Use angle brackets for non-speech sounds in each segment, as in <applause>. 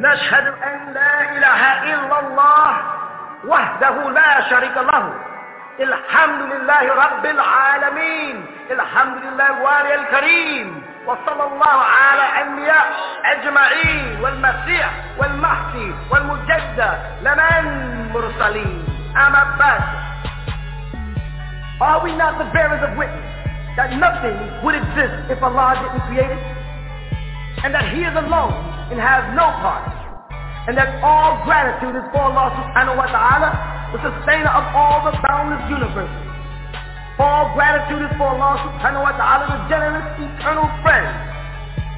نشهد أن لا إله إلا الله وحده لا شريك له. الحمد لله رب العالمين. الحمد لله الوالي الكريم. وصلى الله على أنبياء أجمعين. والمسيح والمحسي والمجدد. لمن مرسلين أما بعد. Are we not the bearers of witness that nothing would exist if Allah didn't create it? And that He is alone and has no part. And that all gratitude is for Allah subhanahu wa ta'ala, the sustainer of all the boundless universes. All gratitude is for Allah subhanahu wa ta'ala, the generous eternal friend.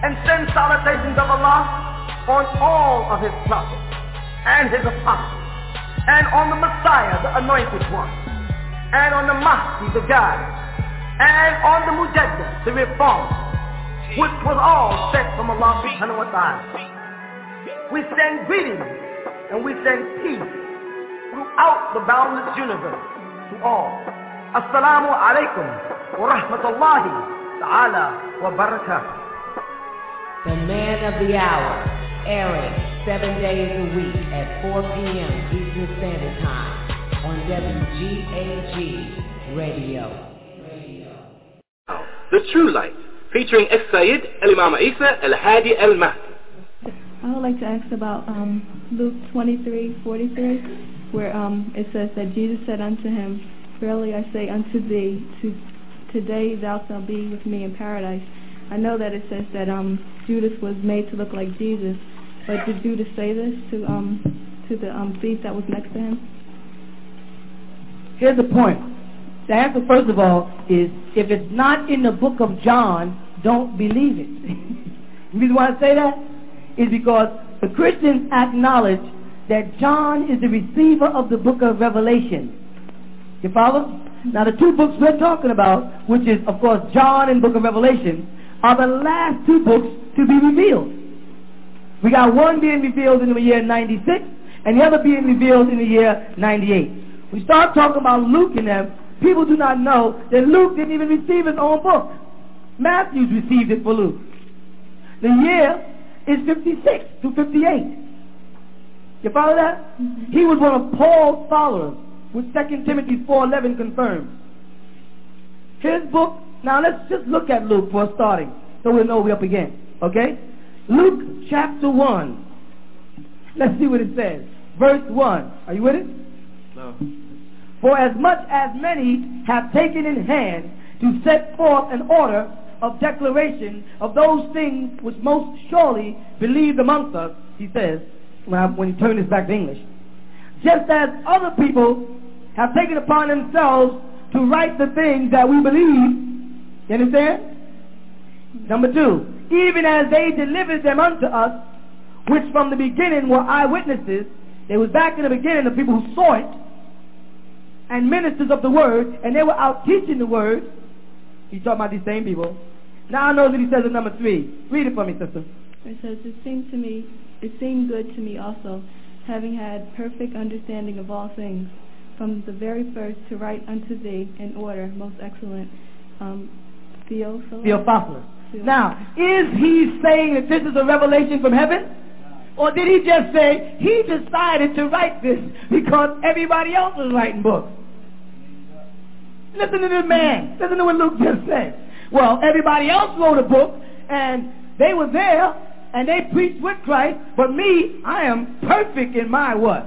And send salutations of Allah on all of his prophets and his apostles. And on the Messiah, the anointed one and on the Mahdi, the guide, and on the Mujaddid, the reformer, which was all sent from Allah subhanahu wa ta'ala. We send greetings and we send peace throughout the boundless universe to all. Assalamu alaikum wa rahmatullahi ta'ala wa barakatuh. The man of the hour, airing seven days a week at 4 p.m. Eastern Standard Time on WGAG Radio. The True Light, featuring As-Sayyid Al-Imam Isa Al-Hadi Al-Mahdi. I would like to ask about um, Luke 23, 43, where um, it says that Jesus said unto him, Verily I say unto thee, to, today thou shalt be with me in paradise. I know that it says that um, Judas was made to look like Jesus, but did Judas say this to um, to the um, thief that was next to him? Here's the point. The answer, first of all, is if it's not in the book of John, don't believe it. <laughs> the reason why I say that is because the Christians acknowledge that John is the receiver of the book of Revelation. You follow? Now the two books we're talking about, which is of course John and book of Revelation, are the last two books to be revealed. We got one being revealed in the year 96 and the other being revealed in the year 98. We start talking about Luke and them, people do not know that Luke didn't even receive his own book. Matthews received it for Luke. The year is 56 to 58. You follow that? Mm-hmm. He was one of Paul's followers, which 2 Timothy 4.11 confirms. His book, now let's just look at Luke for starting, so we'll know we're up again. Okay? Luke chapter 1. Let's see what it says. Verse 1. Are you with it? No. For as much as many have taken in hand to set forth an order of declaration of those things which most surely believed amongst us, he says, when, he turned this back to English. Just as other people have taken upon themselves to write the things that we believe, you understand? Number two, even as they delivered them unto us, which from the beginning were eyewitnesses, they was back in the beginning the people who saw it, and ministers of the word, and they were out teaching the word. He's talking about these same people. Now I know that he says in number three. Read it for me, sister. It says, It seemed to me, it seemed good to me also, having had perfect understanding of all things, from the very first to write unto thee in order, most excellent um, Theophilus. Theophilus. Now, is he saying that this is a revelation from heaven? Or did he just say he decided to write this because everybody else was writing books? Listen to this man. Listen to what Luke just said. Well, everybody else wrote a book and they were there and they preached with Christ, but me, I am perfect in my what?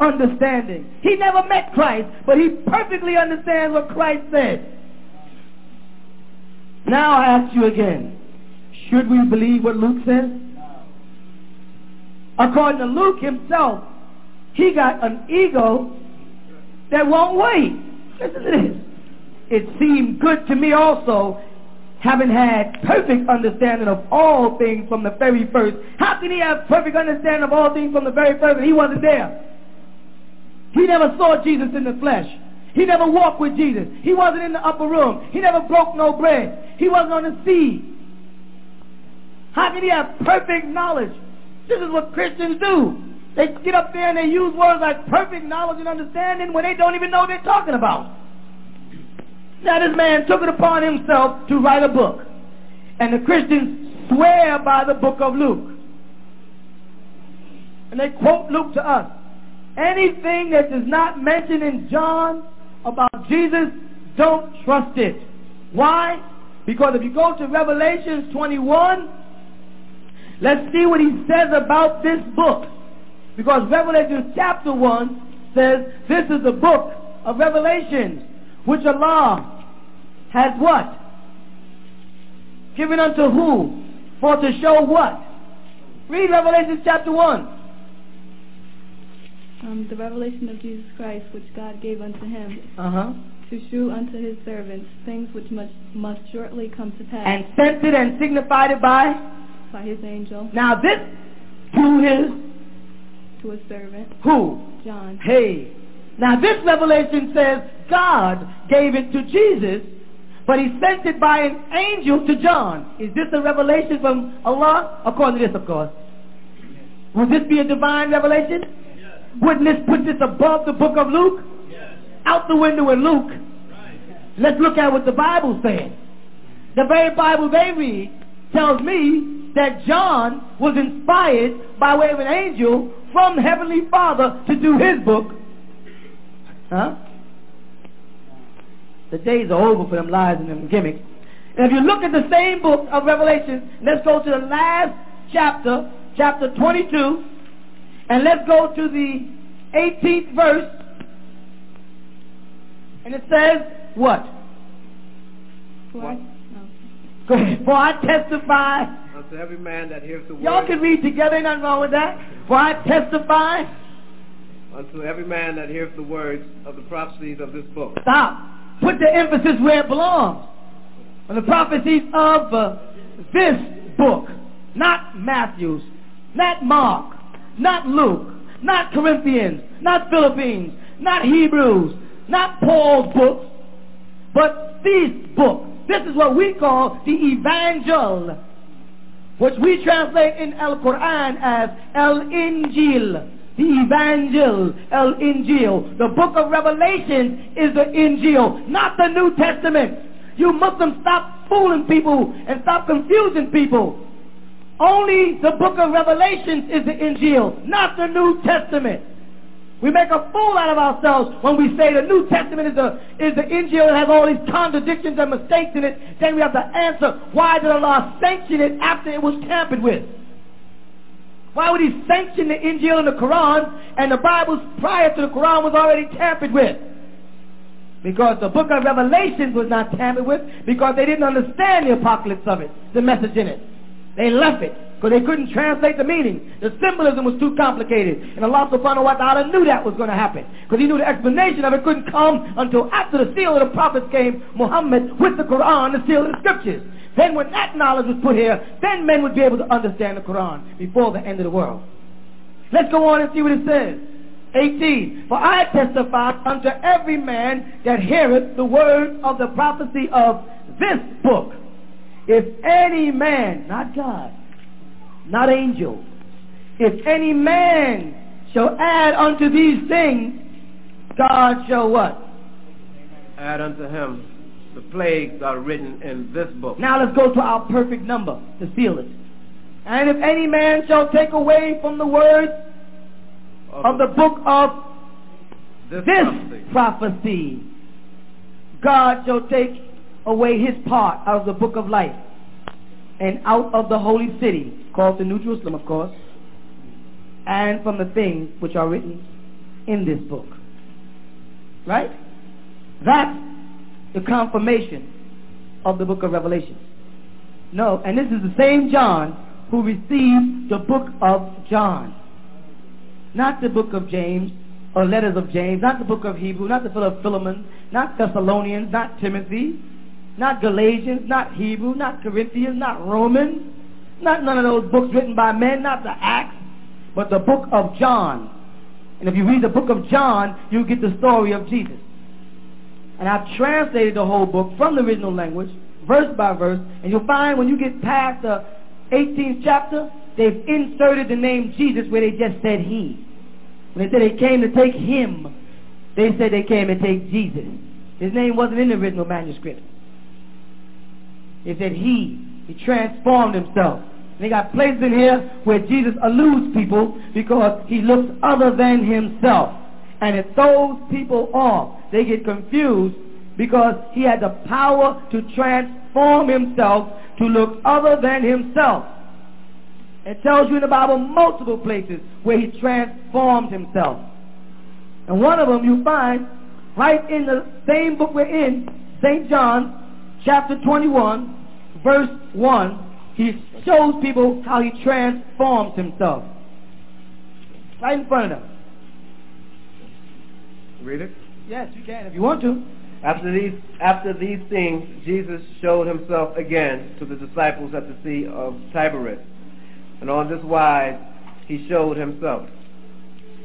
Understanding. He never met Christ, but he perfectly understands what Christ said. Now I ask you again, should we believe what Luke says? According to Luke himself, he got an ego that won't wait. Listen to this. It seemed good to me also, having had perfect understanding of all things from the very first. How can he have perfect understanding of all things from the very first he wasn't there? He never saw Jesus in the flesh. He never walked with Jesus. He wasn't in the upper room. He never broke no bread. He wasn't on the sea. How can he have perfect knowledge? This is what Christians do. They get up there and they use words like perfect knowledge and understanding when they don't even know what they're talking about. Now this man took it upon himself to write a book. And the Christians swear by the book of Luke. and they quote Luke to us. Anything that is not mentioned in John about Jesus, don't trust it. Why? Because if you go to Revelations 21, let's see what he says about this book. Because Revelation chapter 1 says this is the book of Revelations, which Allah has what? Given unto who? For to show what? Read Revelation chapter 1. Um, the revelation of Jesus Christ, which God gave unto him, Uh-huh. to shew unto his servants things which must, must shortly come to pass And sent it and signified it by? by his angel Now this to his to a servant, who? John. Hey. Now this revelation says God gave it to Jesus, but he sent it by an angel to John. Is this a revelation from Allah? According to this, of course. Would this be a divine revelation? Wouldn't this put this above the book of Luke? Out the window in Luke. Let's look at what the Bible says. The very Bible they read tells me that John was inspired by way of an angel from Heavenly Father to do his book. Huh? The days are over for them lies and them gimmicks. And if you look at the same book of Revelation, let's go to the last chapter, chapter 22, and let's go to the 18th verse. And it says, what? For, What? oh, Go ahead. For I testify. Unto every man that hears the word. Y'all can read together, ain't nothing wrong with that. For I testify. Unto every man that hears the words of the prophecies of this book. Stop. Put the emphasis where it belongs. On the prophecies of uh, this book. Not Matthew's. Not Mark. Not Luke. Not Corinthians. Not Philippians. Not Hebrews. Not Paul's books. But this book. This is what we call the Evangel. Which we translate in Al-Quran as Al-Injil. The Evangel, El-Injil. The book of Revelation is the Injil, not the New Testament. You Muslims stop fooling people and stop confusing people. Only the book of Revelations is the Injil, not the New Testament. We make a fool out of ourselves when we say the New Testament is the, is the Injil that has all these contradictions and mistakes in it. Then we have to answer, why did Allah sanction it after it was tampered with? Why would he sanction the Injil and the Quran and the Bibles prior to the Quran was already tampered with? Because the book of Revelations was not tampered with because they didn't understand the apocalypse of it, the message in it. They left it because they couldn't translate the meaning. The symbolism was too complicated. And Allah subhanahu wa ta'ala knew that was going to happen because he knew the explanation of it couldn't come until after the seal of the prophets came, Muhammad, with the Quran, the seal of the scriptures. Then when that knowledge was put here, then men would be able to understand the Quran before the end of the world. Let's go on and see what it says. 18. For I testify unto every man that heareth the word of the prophecy of this book. If any man, not God, not angel, if any man shall add unto these things, God shall what? Add unto him the plagues are written in this book. Now let's go to our perfect number to seal it. And if any man shall take away from the words of the book of this, this prophecy, prophecy, God shall take away his part out of the book of life and out of the holy city, called the New Jerusalem, of course, and from the things which are written in this book. Right? That's the confirmation of the book of Revelation. No, and this is the same John who received the book of John. Not the book of James or letters of James, not the book of Hebrew, not the book of Philemon, not Thessalonians, not Timothy, not Galatians, not Hebrew, not Corinthians, not Romans, not none of those books written by men, not the Acts, but the book of John. And if you read the book of John, you get the story of Jesus. And I've translated the whole book from the original language, verse by verse, and you'll find when you get past the 18th chapter, they've inserted the name Jesus where they just said he. When they said they came to take him, they said they came to take Jesus. His name wasn't in the original manuscript. They said he. He transformed himself And they got places in here where Jesus eludes people because he looks other than himself. And it throws people off. They get confused because he had the power to transform himself to look other than himself. It tells you in the Bible multiple places where he transformed himself. And one of them you find right in the same book we're in, St. John, chapter 21, verse 1. He shows people how he transforms himself. Right in front of them. Read it. Yes, you can if you want to. After these, after these things, Jesus showed himself again to the disciples at the Sea of Tiberias. And on this wise, he showed himself.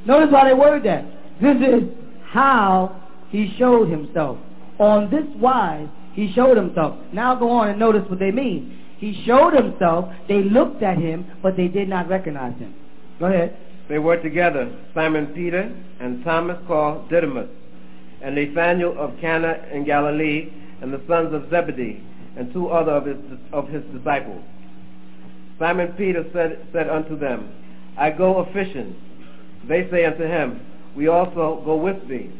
Notice how they word that. This is how he showed himself. On this wise, he showed himself. Now go on and notice what they mean. He showed himself, they looked at him, but they did not recognize him. Go ahead. They were together, Simon Peter and Thomas called Didymus, and Nathanael of Cana in Galilee, and the sons of Zebedee, and two other of his, of his disciples. Simon Peter said, said unto them, I go a fishing. They say unto him, We also go with thee.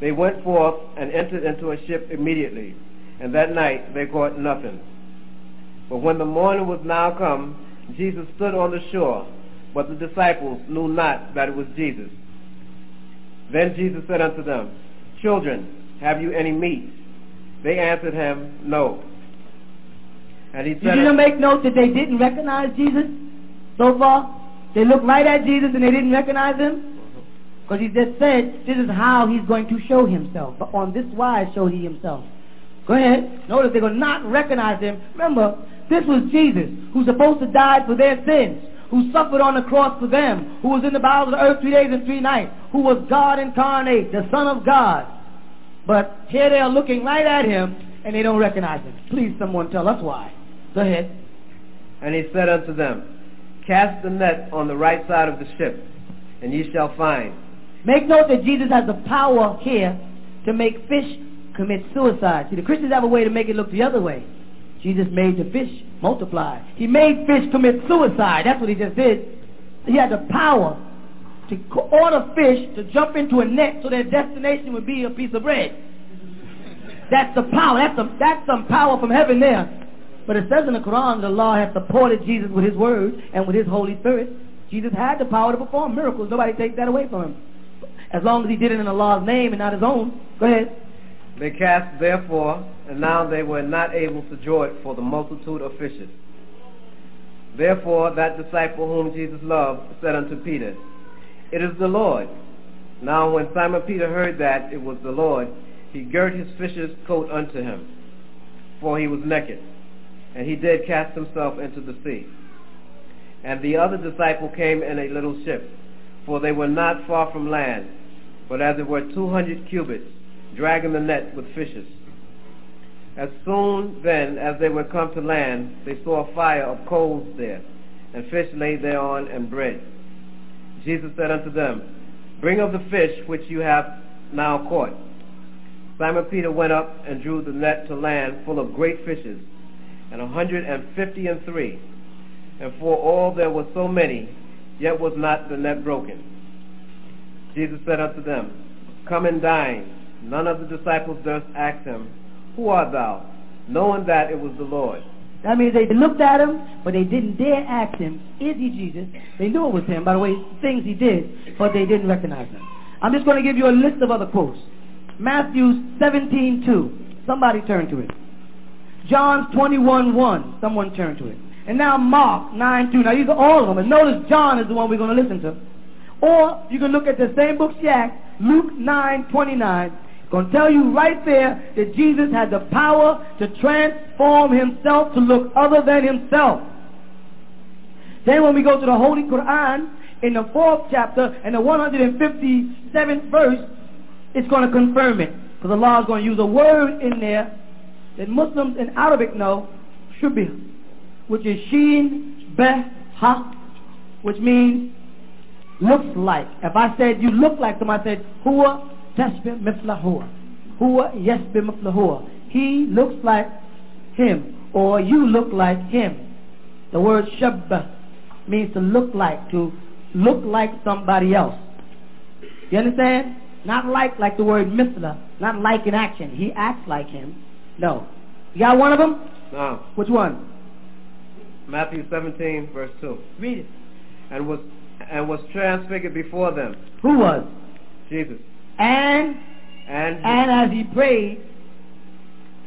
They went forth and entered into a ship immediately, and that night they caught nothing. But when the morning was now come, Jesus stood on the shore, but the disciples knew not that it was Jesus. Then Jesus said unto them, Children, have you any meat? They answered him, No. And he said, Did you make note that they didn't recognize Jesus so far? They looked right at Jesus and they didn't recognize him? Because he just said, this is how he's going to show himself. But on this wise showed he himself. Go ahead. Notice they will not recognize him. Remember, this was Jesus, who's supposed to die for their sins, who suffered on the cross for them, who was in the bowels of the earth three days and three nights, who was God incarnate, the Son of God. But here they are looking right at him, and they don't recognize him. Please, someone tell us why. Go ahead. And he said unto them, Cast the net on the right side of the ship, and ye shall find. Make note that Jesus has the power here to make fish commit suicide. See, the Christians have a way to make it look the other way. Jesus made the fish multiply. He made fish commit suicide. That's what he just did. He had the power to order fish to jump into a net so their destination would be a piece of bread. That's the power. That's, some, that's some power from heaven there. But it says in the Quran, the law has supported Jesus with his word and with his Holy Spirit. Jesus had the power to perform miracles. Nobody takes that away from him. As long as he did it in Allah's name and not his own. Go ahead. They cast therefore, and now they were not able to draw it for the multitude of fishes. Therefore that disciple whom Jesus loved said unto Peter, It is the Lord. Now when Simon Peter heard that it was the Lord, he girt his fisher's coat unto him, for he was naked and he did cast himself into the sea. And the other disciple came in a little ship, for they were not far from land, but as it were two hundred cubits, dragging the net with fishes. As soon then as they were come to land, they saw a fire of coals there, and fish laid thereon, and bread. Jesus said unto them, Bring of the fish which you have now caught. Simon Peter went up and drew the net to land full of great fishes, and a hundred and fifty and three. And for all there were so many, yet was not the net broken. Jesus said unto them, Come and dine. None of the disciples durst ask him, Who art thou? Knowing that it was the Lord. That means they looked at him, but they didn't dare ask him, Is he Jesus? They knew it was him by the way things he did, but they didn't recognize him. I'm just going to give you a list of other quotes. Matthew 17, 2. Somebody turn to it. John 21, 1. Someone turn to it. And now Mark 9, 2. Now these are all of them. And notice John is the one we're going to listen to. Or you can look at the same book Shack, Luke 9, 29. It's going to tell you right there that Jesus had the power to transform himself to look other than himself. Then when we go to the Holy Quran, in the fourth chapter and the 157th verse, it's going to confirm it. Because Allah is going to use a word in there that Muslims in Arabic know, shubih, which is sheen, beh, ha, which means looks like. If I said you look like somebody, I said, huwa huwa. Huwa yashbih mithla huwa. He looks like him, or you look like him. The word shabba means to look like, to look like somebody else. You understand? Not like like the word misla, not like in action. He acts like him. No. You got one of them? No. Which one? Matthew 17, verse 2. Read it. And was and was transfigured before them. Who was? Jesus. And And, and as he prayed,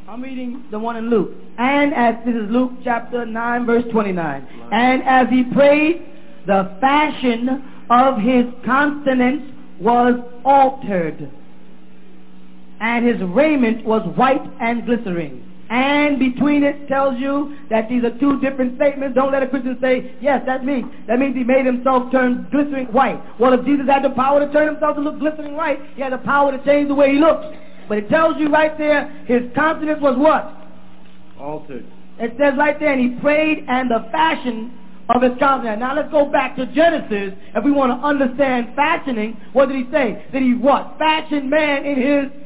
I'm reading the one in Luke. And as this is Luke chapter 9 verse 29. And as he prayed, the fashion of his countenance was altered. And his raiment was white and glittering. And between it tells you that these are two different statements. Don't let a Christian say, yes, that's me. That means he made himself turn glittering white. Well, if Jesus had the power to turn himself to look glittering white, he had the power to change the way he looks. But it tells you right there, his countenance was what? altered. It says right there, and he prayed and the fashion of his countenance. Now let's go back to Genesis. If we want to understand fashioning, what did he say? Did he what? Fashion man in his.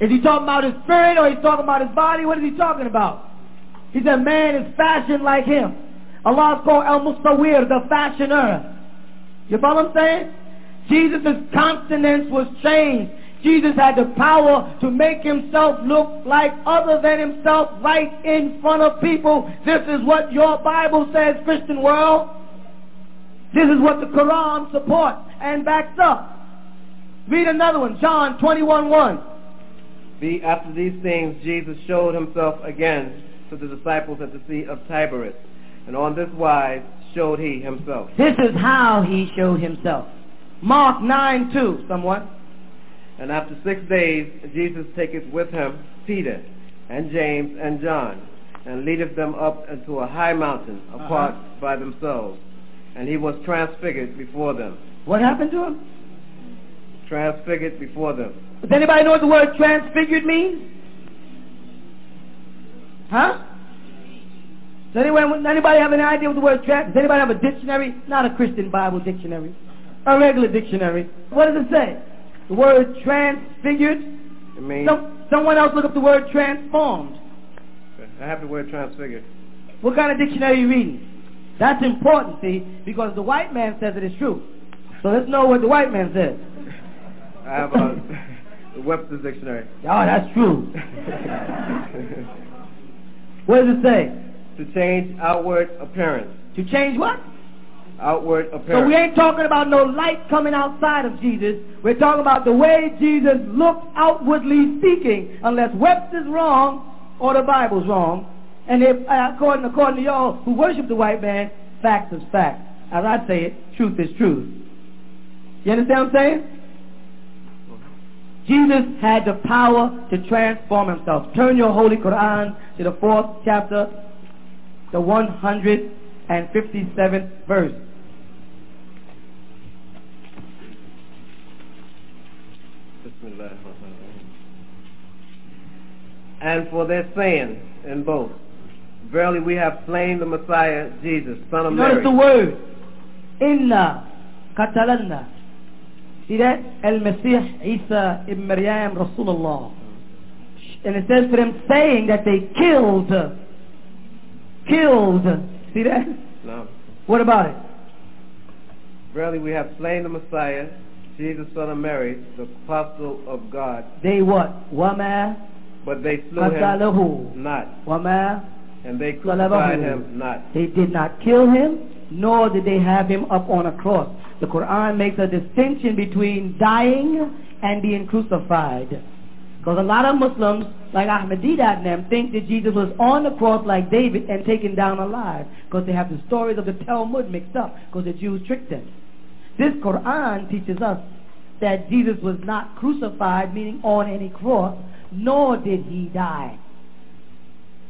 Is he talking about his spirit or he's talking about his body? What is he talking about? He said man is fashioned like him. Allah called El Mustawir, the fashioner. You follow what I'm saying? Jesus' countenance was changed. Jesus had the power to make himself look like other than himself right in front of people. This is what your Bible says, Christian world. This is what the Quran supports and backs up. Read another one, John 21 1. Be after these things Jesus showed himself again to the disciples at the Sea of Tiberias, and on this wise showed he himself. This is how he showed himself. Mark 9 2, someone. And after six days Jesus taketh with him Peter and James and John, and leadeth them up into a high mountain apart uh-huh. by themselves. And he was transfigured before them. What happened to him? Transfigured before them. Does anybody know what the word transfigured means? Huh? Does anyone, anybody have any idea what the word trans? Does anybody have a dictionary? Not a Christian Bible dictionary. A regular dictionary. What does it say? The word transfigured. It means, Some, someone else look up the word transformed. I have the word transfigured. What kind of dictionary are you reading? That's important, see, because the white man says it is true. So let's know what the white man says. I have the Webster's Dictionary. Oh, that's true. <laughs> What does it say? to change outward appearance. To change what? Outward appearance. So we ain't talking about no light coming outside of Jesus. We're talking about the way Jesus looked outwardly speaking, unless Webster's wrong or the Bible's wrong. And if, uh, according, according to y'all who worship the white man, fact is fact. As I say it, truth is truth. You understand what I'm saying? Jesus had the power to transform himself. Turn your Holy Quran to the fourth chapter, the 157th verse. And for their saying in both, verily we have slain the Messiah, Jesus, son of Notice Mary. the word. Inna qatalanna. See that? Al-Masih Isa ibn Maryam Rasulullah. And it says for them saying that they killed. Killed. See that? No. What about it? Verily we have slain the Messiah, Jesus, son of Mary, the apostle of God. They what? Wama But they slew him qatalahu. not, Wama. and they crucified him not. They did not kill him, nor did they have him up on a cross. The Quran makes a distinction between dying and being crucified. Because a lot of Muslims, like Ahmed and them, think that Jesus was on the cross like David and taken down alive. Because they have the stories of the Talmud mixed up. Because the Jews tricked them. This Quran teaches us that Jesus was not crucified, meaning on any cross, nor did he die.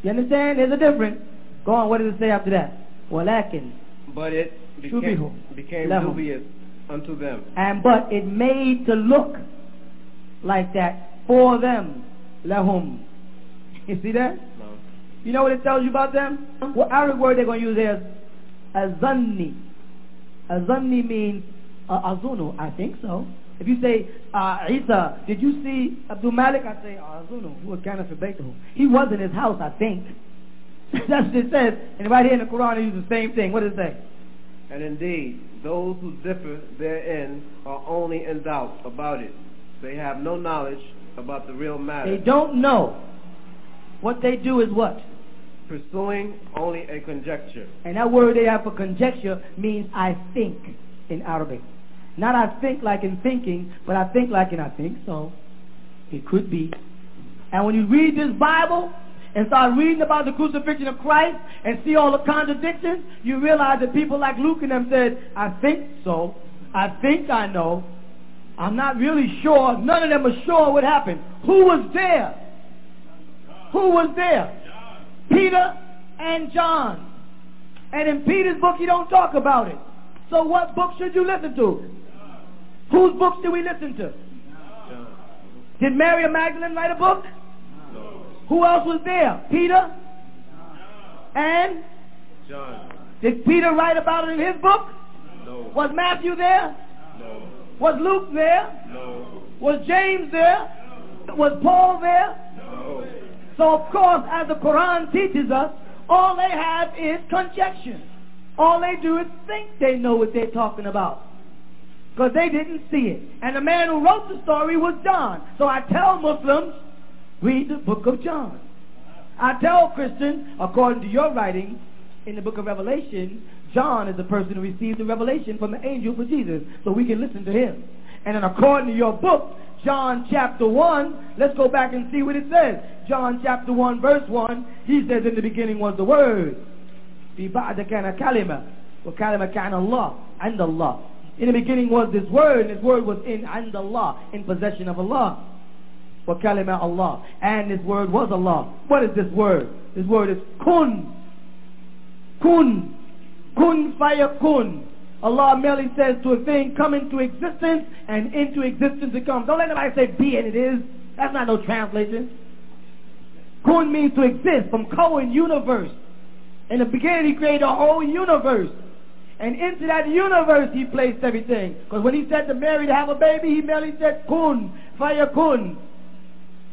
You understand? There's a difference. Go on, what does it say after that? Walakin. But it became, became dubious unto them. and but it made to look like that for them. Lahum. <laughs> You see that? No. You know what it tells you about them? What Arabic word they're going to use is azanni. Azanni means uh, azunu. I think so. If you say, uh, Isa, did you see Abdul Malik? I say, azunu. He was kind of He was in his house, I think. <laughs> That's what it says. And right here in the Quran, it uses the same thing. What does it say? And indeed, those who differ therein are only in doubt about it. They have no knowledge about the real matter. They don't know. What they do is what? Pursuing only a conjecture. And that word they have for conjecture means I think in Arabic. Not I think like in thinking, but I think like in I think so. It could be. And when you read this Bible and start reading about the crucifixion of Christ and see all the contradictions, you realize that people like Luke and them said, I think so. I think I know. I'm not really sure. None of them are sure what happened. Who was there? Who was there? Peter and John. And in Peter's book, he don't talk about it. So what book should you listen to? Whose books do we listen to? Did Mary Magdalene write a book? Who else was there? Peter? And? John. Did Peter write about it in his book? No. Was Matthew there? No. Was Luke there? No. Was James there? Was Paul there? No. So of course, as the Quran teaches us, all they have is conjecture. All they do is think they know what they're talking about. Because they didn't see it. And the man who wrote the story was John. So I tell Muslims, read the book of John. I tell Christians, according to your writing in the book of Revelation, John is the person who received the revelation from the angel for Jesus. So we can listen to him. And then according to your book, John chapter 1, let's go back and see what it says. John chapter 1 verse 1, he says in the beginning was the word. في بعد كان كلمة وكلمة كان الله عند الله in the beginning was this word, and this word was in and Allah, in possession of Allah. For kalima Allah. And this word was Allah. What is this word? This word is kun. Kun. Kun fayakun. Allah merely says to a thing, come into existence, and into existence it comes. Don't let anybody say be and it is. That's not no translation. Kun means to exist, from Cohen, universe. In the beginning, he created a whole universe. And into that universe he placed everything. Because when he said to Mary to have a baby, he merely said, kun, fayakun.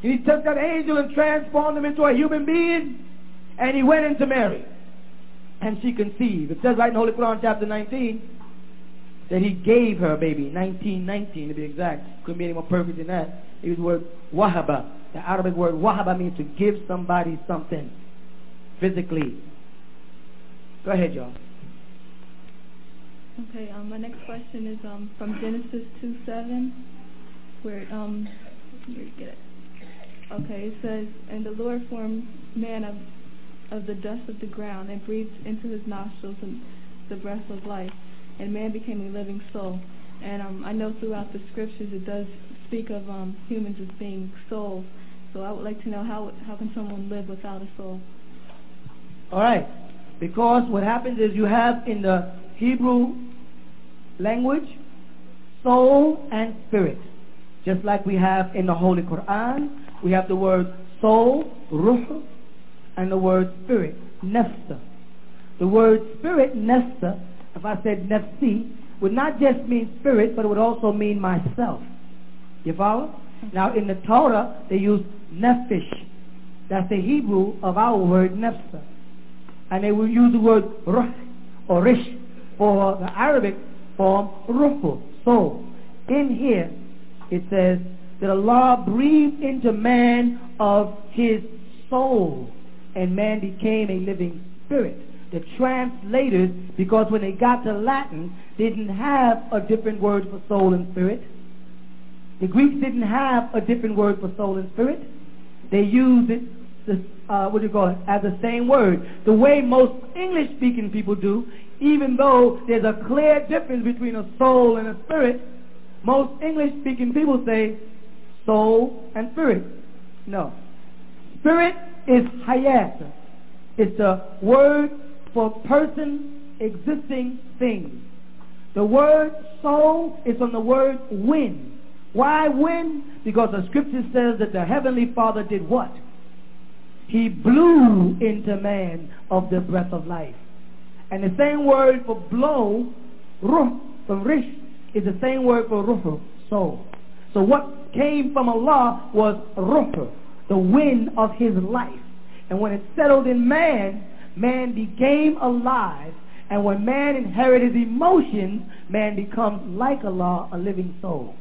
He took that angel and transformed him into a human being, and he went into Mary. And she conceived. It says right in Holy Quran chapter 19 that he gave her a baby, 1919 to be exact. Couldn't be any more perfect than that. It was the word wahaba. The Arabic word wahaba means to give somebody something physically. Go ahead, y'all. Okay, um, my next question is um, from Genesis 2 7, where, um, me get it. Okay, it says, And the Lord formed man of, of the dust of the ground and breathed into his nostrils the breath of life, and man became a living soul. And um, I know throughout the scriptures it does speak of um, humans as being souls. So I would like to know how how can someone live without a soul? All right, because what happens is you have in the Hebrew language, soul and spirit. Just like we have in the Holy Quran, we have the word soul, ruh, and the word spirit, nefsa. The word spirit, nefsa, if I said nefsi, would not just mean spirit, but it would also mean myself. You follow? Now in the Torah, they use nephish. That's the Hebrew of our word nefsa. And they will use the word ruh or rish for the Arabic form ruhu, soul. In here, it says that Allah breathed into man of his soul, and man became a living spirit. The translators, because when they got to Latin, didn't have a different word for soul and spirit. The Greeks didn't have a different word for soul and spirit. They used it, uh, what do you call it, as the same word. The way most English-speaking people do, even though there's a clear difference between a soul and a spirit, most English-speaking people say soul and spirit. No. Spirit is hayat. It's a word for person, existing things. The word soul is from the word wind. Why wind? Because the scripture says that the heavenly Father did what? He blew into man of the breath of life. And the same word for blow, ruh, from rish, is the same word for ruh, soul. So what came from Allah was ruh, the wind of his life. And when it settled in man, man became alive. And when man inherited emotions, man becomes like Allah, a living soul.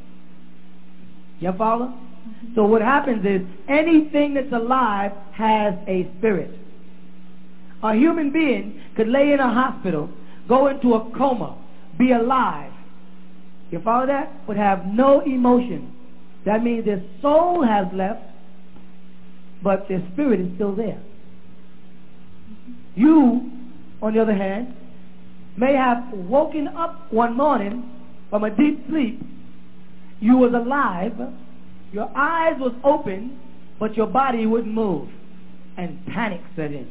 You follow? Mm-hmm. So what happens is anything that's alive has a spirit. A human being could lay in a hospital, go into a coma, be alive. You follow that? But have no emotion. That means their soul has left, but their spirit is still there. You, on the other hand, may have woken up one morning from a deep sleep. You was alive. Your eyes was open, but your body wouldn't move. And panic set in.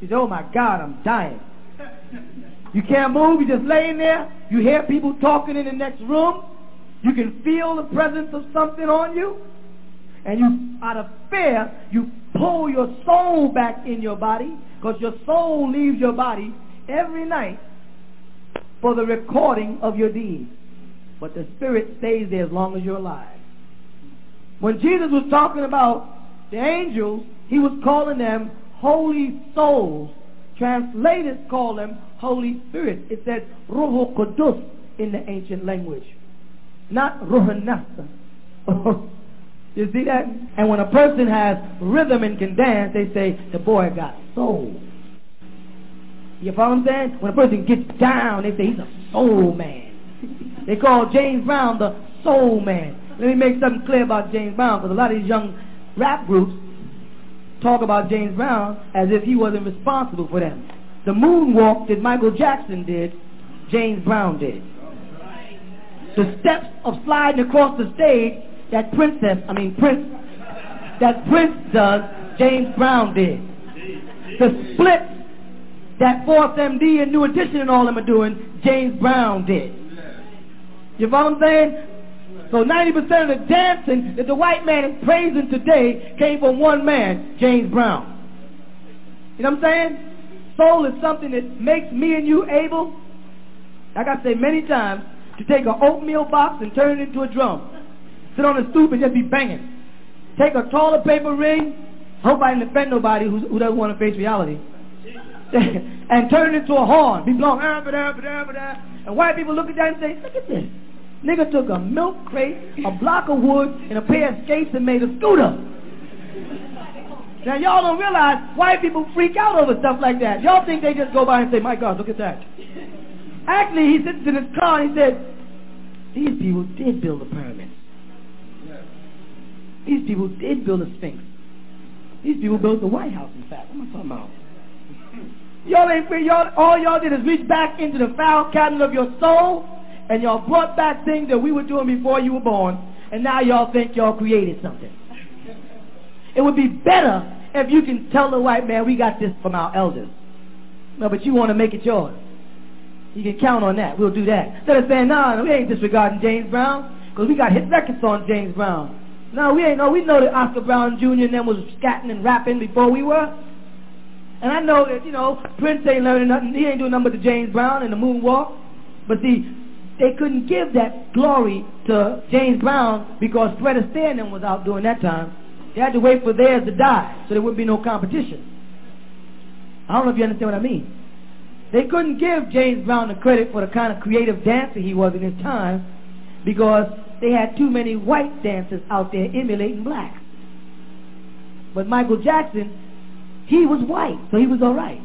You say, oh my God, I'm dying. You can't move. You're just laying there. You hear people talking in the next room. You can feel the presence of something on you. And you, out of fear, you pull your soul back in your body because your soul leaves your body every night for the recording of your deeds. But the spirit stays there as long as you're alive. When Jesus was talking about the angels, he was calling them holy souls. Translators call them Holy Spirit. It says Ruhu in the ancient language, not Ruhanasa. Oh, you see that? And when a person has rhythm and can dance, they say the boy got soul. You follow what I'm saying? When a person gets down, they say he's a soul man. They call James Brown the soul man. Let me make something clear about James Brown, because a lot of these young rap groups talk about James Brown as if he wasn't responsible for them. The moonwalk that Michael Jackson did, James Brown did. The steps of sliding across the stage that Princess, I mean Prince, that Prince does, James Brown did. The split that Fourth MD and New Edition and all them are doing, James Brown did. You know what I'm saying? So 90% of the dancing that the white man is praising today came from one man, James Brown. You know what I'm saying? Soul is something that makes me and you able, like I say many times, to take an oatmeal box and turn it into a drum. Sit on the stoop and just be banging. Take a toilet paper ring. Hope I didn't offend nobody who, who doesn't want to face reality. <laughs> and turn it into a horn. Be blowing, ah, and white people look at that and say, look at this. Nigga took a milk crate, a block of wood, and a pair of skates and made a scooter. Now y'all don't realize white people freak out over stuff like that. Y'all think they just go by and say, my God, look at that. Actually, he sits in his car and he said, these people did build the pyramids. These people did build the Sphinx. These people built the White House, in fact. What am I talking about? Y'all ain't free. Y'all, all y'all did is reach back into the foul cabinet of your soul and y'all brought back things that we were doing before you were born, and now y'all think y'all created something. It would be better if you can tell the white man we got this from our elders. No, but you want to make it yours. You can count on that. We'll do that. Instead of saying, no we ain't disregarding James Brown, because we got hit records on James Brown. No, we ain't know. We know that Oscar Brown Jr. and them was scatting and rapping before we were. And I know that, you know, Prince ain't learning nothing. He ain't doing nothing but the James Brown and the moonwalk. But see, they couldn't give that glory to James Brown because Fred Astaire and was out during that time. They had to wait for theirs to die so there wouldn't be no competition. I don't know if you understand what I mean. They couldn't give James Brown the credit for the kind of creative dancer he was in his time because they had too many white dancers out there emulating blacks. But Michael Jackson, he was white, so he was all right.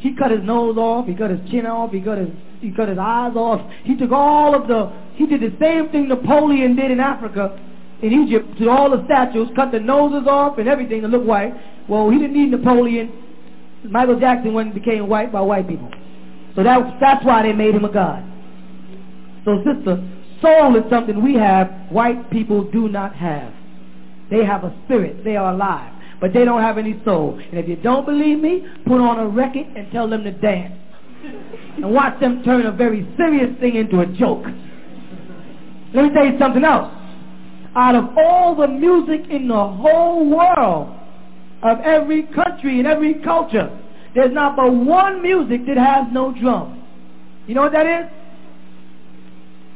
He cut his nose off, he cut his chin off, he cut his he cut his eyes off. He took all of the, he did the same thing Napoleon did in Africa, in Egypt, to all the statues, cut the noses off and everything to look white. Well, he didn't need Napoleon. Michael Jackson and became white by white people. So that, that's why they made him a god. So sister, soul is something we have, white people do not have. They have a spirit. They are alive. But they don't have any soul. And if you don't believe me, put on a record and tell them to dance and watch them turn a very serious thing into a joke. Let me tell you something else. Out of all the music in the whole world, of every country and every culture, there's not but one music that has no drum. You know what that is?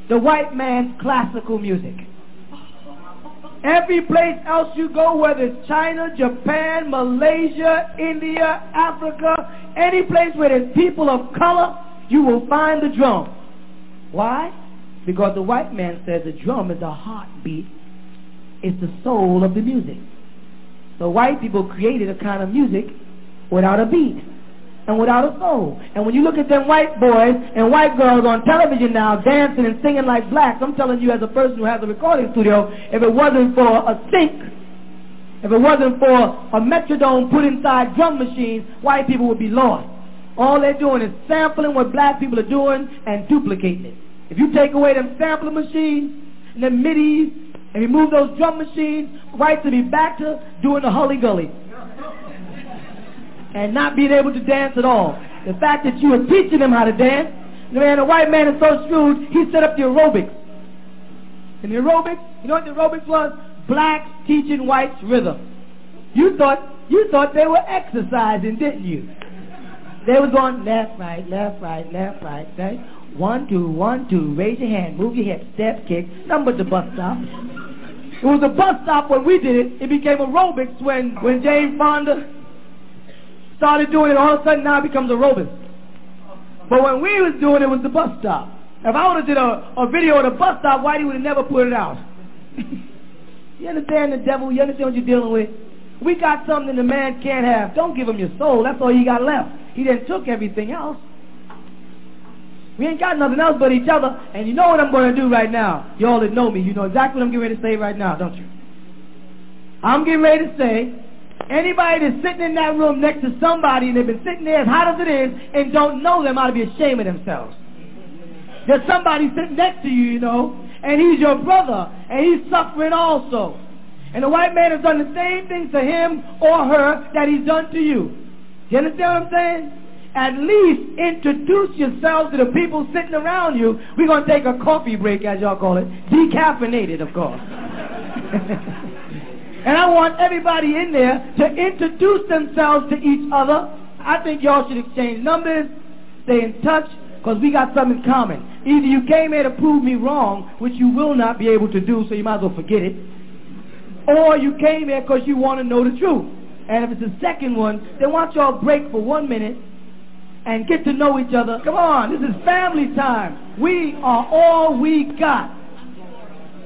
The white man's classical music. Every place else you go, whether it's China, Japan, Malaysia, India, Africa, any place where there's people of color, you will find the drum. Why? Because the white man says the drum is the heartbeat. It's the soul of the music. So white people created a kind of music without a beat and without a soul. And when you look at them white boys and white girls on television now dancing and singing like blacks, I'm telling you as a person who has a recording studio, if it wasn't for a sync, if it wasn't for a metronome put inside drum machines, white people would be lost. All they're doing is sampling what black people are doing and duplicating it. If you take away them sampling machines and them midis and he moved those drum machines, right to be back to doing the hully gully and not being able to dance at all. The fact that you were teaching them how to dance, the man, a white man is so shrewd, he set up the aerobics. And the aerobics, you know what the aerobics was? Blacks teaching whites rhythm. You thought you thought they were exercising, didn't you? They was going left, right, left, right, left, right, right. One, two, one, two. Raise your hand, move your hips, step, kick. Number the bus stop. It was a bus stop when we did it. It became aerobics when when Jane Fonda started doing it, all of a sudden now it becomes aerobics. But when we was doing it, it was the bus stop. If I would have did a, a video of the bus stop, Whitey would have never put it out. <laughs> you understand the devil? You understand what you're dealing with? We got something the man can't have. Don't give him your soul. That's all he got left. He then took everything else. We ain't got nothing else but each other. And you know what I'm going to do right now. You all that know me, you know exactly what I'm getting ready to say right now, don't you? I'm getting ready to say Anybody that's sitting in that room next to somebody and they've been sitting there as hot as it is and don't know them ought to be ashamed of themselves. There's somebody sitting next to you, you know, and he's your brother and he's suffering also. And the white man has done the same thing to him or her that he's done to you. You understand what I'm saying? At least introduce yourselves to the people sitting around you. We're going to take a coffee break, as y'all call it. Decaffeinated, of course. <laughs> And I want everybody in there to introduce themselves to each other. I think y'all should exchange numbers, stay in touch, because we got something in common. Either you came here to prove me wrong, which you will not be able to do, so you might as well forget it, or you came here because you want to know the truth. And if it's the second one, then why don't y'all break for one minute and get to know each other. Come on, this is family time. We are all we got.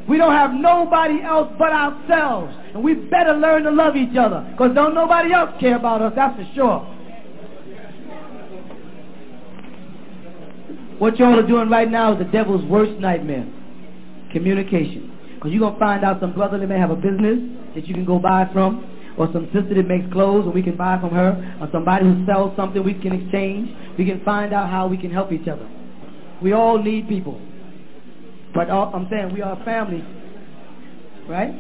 We don't have nobody else but ourselves. And we better learn to love each other. Because don't nobody else care about us, that's for sure. What y'all are doing right now is the devil's worst nightmare. Communication. Because you're going to find out some brother that may have a business that you can go buy from, or some sister that makes clothes and we can buy from her, or somebody who sells something we can exchange. We can find out how we can help each other. We all need people. But all, I'm saying we are a family. Right?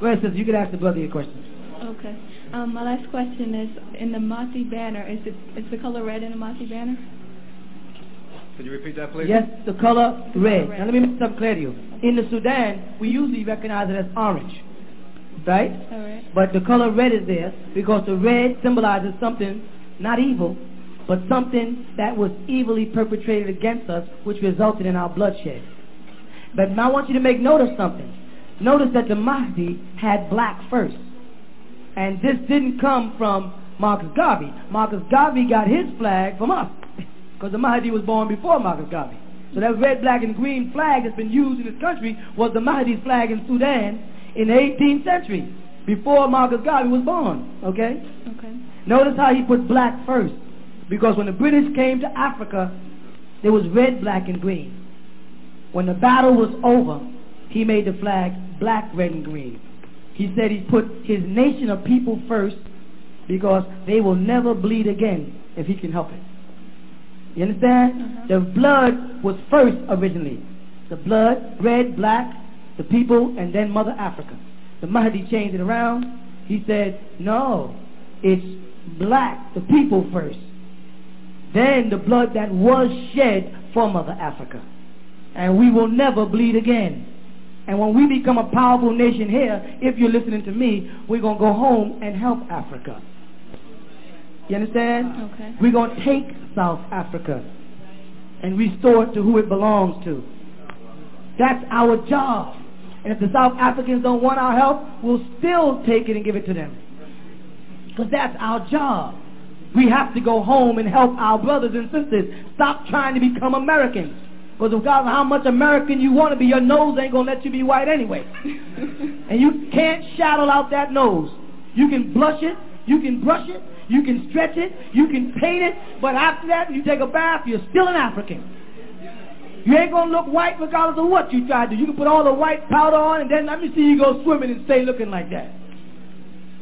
Go ahead, sister. You can ask the brother your question. Okay. Um, my last question is, in the Mahdi banner, is, it, is the color red in the Mahdi banner? Could you repeat that, please? Yes, the color red. red. Now let me make something clear to you. In the Sudan, we usually recognize it as orange. Right? But the color red is there because the red symbolizes something not evil, but something that was evilly perpetrated against us, which resulted in our bloodshed. But I want you to make note of something. Notice that the Mahdi had black first. And this didn't come from Marcus Garvey. Marcus Garvey got his flag from us. <laughs> Because the Mahdi was born before Marcus Garvey. So that red, black, and green flag that's been used in this country was the Mahdi's flag in Sudan in the 18th century, before Marcus Garvey was born. Okay? Okay. Notice how he put black first. Because when the British came to Africa, there was red, black, and green. When the battle was over, he made the flag black, red, and green. He said he put his nation of people first because they will never bleed again if he can help it. You understand? Uh-huh. The blood was first originally. The blood, red, black, the people, and then Mother Africa. The Mahdi changed it around. He said, no, it's black, the people first. Then the blood that was shed for Mother Africa. And we will never bleed again. And when we become a powerful nation here, if you're listening to me, we're going to go home and help Africa. You understand? Okay. We're going to take South Africa and restore it to who it belongs to. That's our job. And if the South Africans don't want our help, we'll still take it and give it to them. Because that's our job. We have to go home and help our brothers and sisters. Stop trying to become Americans. Because regardless of how much American you want to be, your nose ain't going to let you be white anyway. <laughs> and you can't shadow out that nose. You can blush it, you can brush it, you can stretch it, you can paint it, but after that, you take a bath, you're still an African. You ain't going to look white regardless of what you try to do. You can put all the white powder on and then let me see you go swimming and stay looking like that.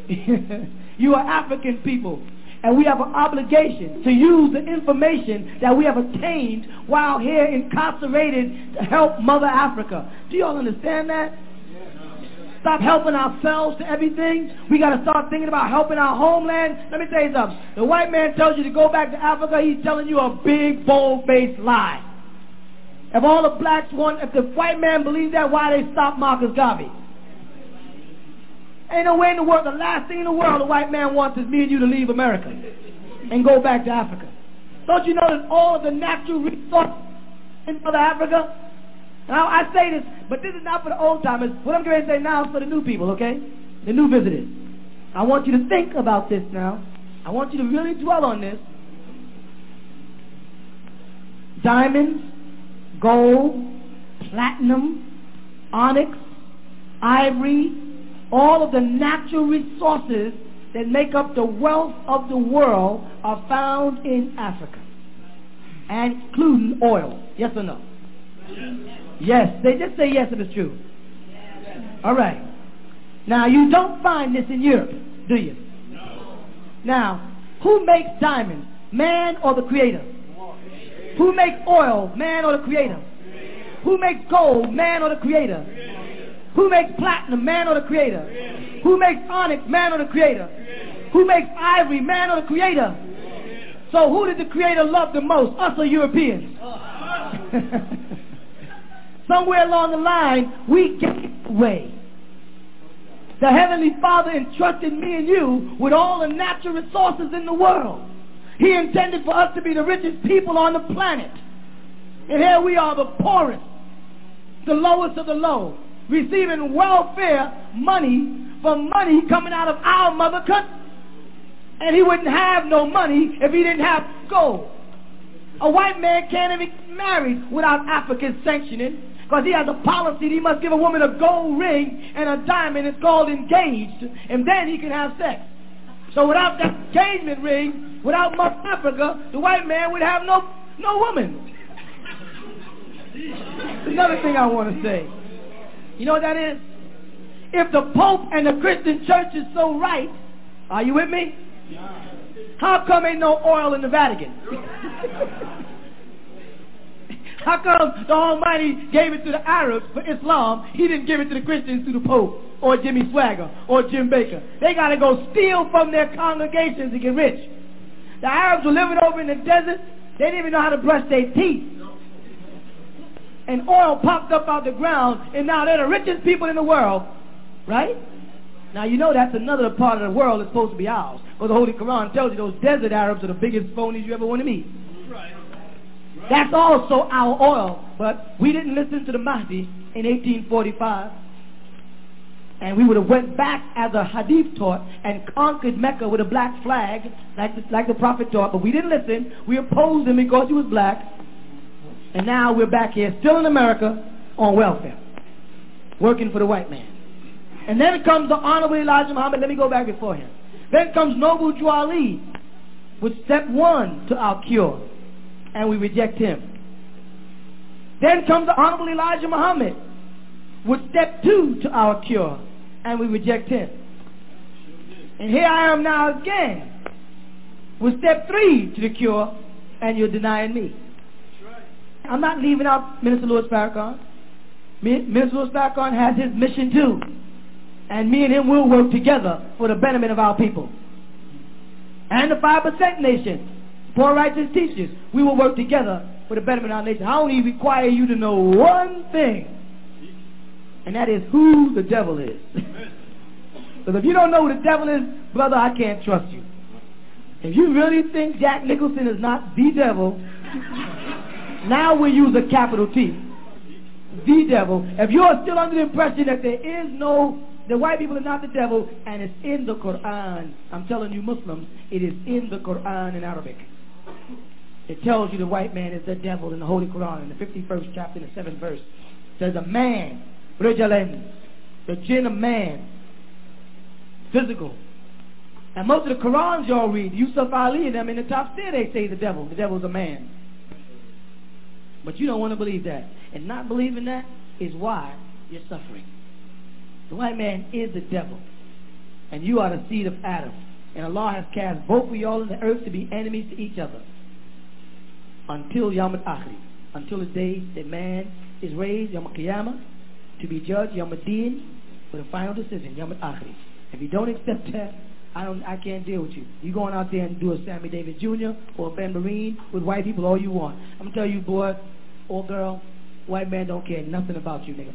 <laughs> you are African people. And we have an obligation to use the information that we have attained while here incarcerated to help Mother Africa. Do you all understand that? Stop helping ourselves to everything. We got to start thinking about helping our homeland. Let me tell you something. The white man tells you to go back to Africa. He's telling you a big, bold-faced lie. If all the blacks want, if the white man believes that, why they stop Marcus Garvey? Ain't no way in the world. The last thing in the world the white man wants is me and you to leave America and go back to Africa. Don't you know that all of the natural resources in Southern Africa? Now I say this, but this is not for the old timers. What I'm going to say now is for the new people, okay? The new visitors. I want you to think about this now. I want you to really dwell on this. Diamonds, gold, platinum, onyx, ivory, all of the natural resources that make up the wealth of the world are found in Africa, and including oil. Yes or no? Yes. They just say yes if it's true. All right. Now, you don't find this in Europe, do you? No. Now, who makes diamonds? Man or the creator? Who makes oil? Man or the creator? Who makes gold? Man or the creator? Who makes platinum? Man or the creator? Who makes onyx? Man or the creator? Who makes ivory? Man or the creator? So who did the creator love the most? Us or Europeans? <laughs> Somewhere along the line, we gave away. The Heavenly Father entrusted me and you with all the natural resources in the world. He intended for us to be the richest people on the planet. And here we are, the poorest, the lowest of the low receiving welfare money for money coming out of our mother country. And he wouldn't have no money if he didn't have gold. A white man can't even get married without Africa's sanctioning because he has a policy that he must give a woman a gold ring and a diamond. It's called engaged. And then he can have sex. So without that engagement ring, without Mother Africa, the white man would have no, no woman. Another thing I want to say. You know what that is? If the Pope and the Christian church is so right, are you with me? How come ain't no oil in the Vatican? <laughs> How come the Almighty gave it to the Arabs for Islam? He didn't give it to the Christians through the Pope or Jimmy Swaggart or Jim Bakker. They got to go steal from their congregations to get rich. The Arabs were living over in the desert. They didn't even know how to brush their teeth and oil popped up out the ground, and now they're the richest people in the world, right? Now you know that's another part of the world that's supposed to be ours. Because the Holy Quran tells you those desert Arabs are the biggest phonies you ever want to meet. That's also our oil. But we didn't listen to the Mahdi in 1845. And we would have went back as a hadith taught and conquered Mecca with a black flag, like the, like the Prophet taught. But we didn't listen. We opposed him because he was black. And now we're back here, still in America, on welfare, working for the white man. And then comes the Honorable Elijah Muhammad. Let me go back before him. Then comes Noble Drew Ali with step one to our cure, and we reject him. Then comes the Honorable Elijah Muhammad with step two to our cure, and we reject him. And here I am now again with step three to the cure, and you're denying me. I'm not leaving out Minister Louis Farrakhan. Minister Louis Farrakhan has his mission too. And me and him will work together for the betterment of our people. And the 5% nation, poor righteous teachers, we will work together for the betterment of our nation. I only require you to know one thing, and that is who the devil is. <laughs> Because if you don't know who the devil is, brother, I can't trust you. If you really think Jack Nicholson is not the devil, <laughs> now we use a capital T. the devil. If you are still under the impression that there is no, the white people are not the devil, and it's in the Quran, I'm telling you Muslims, it is in the Quran in Arabic. It tells you the white man is the devil in the Holy Quran, in the 51st chapter, in the 7th verse. It says a man, Rajalen, the jinn of man, physical. And most of the Qurans y'all read, Yusuf Ali and them in the top tier, they say the devil. The devil's a man. But you don't want to believe that. And not believing that is why you're suffering. The white man is the devil. And you are the seed of Adam. And Allah has cast both of y'all in the earth to be enemies to each other. Until Yom Akhri. Until the day that man is raised, Yom Qiyamah, to be judged, Yom Din, with a final decision, Yom Akhri. If you don't accept that, I don't I can't deal with you. You going out there and do a Sammy Davis Jr. or a Ben Vereen with white people all you want. I'm gonna tell you, boy or girl, white man don't care nothing about you, nigga.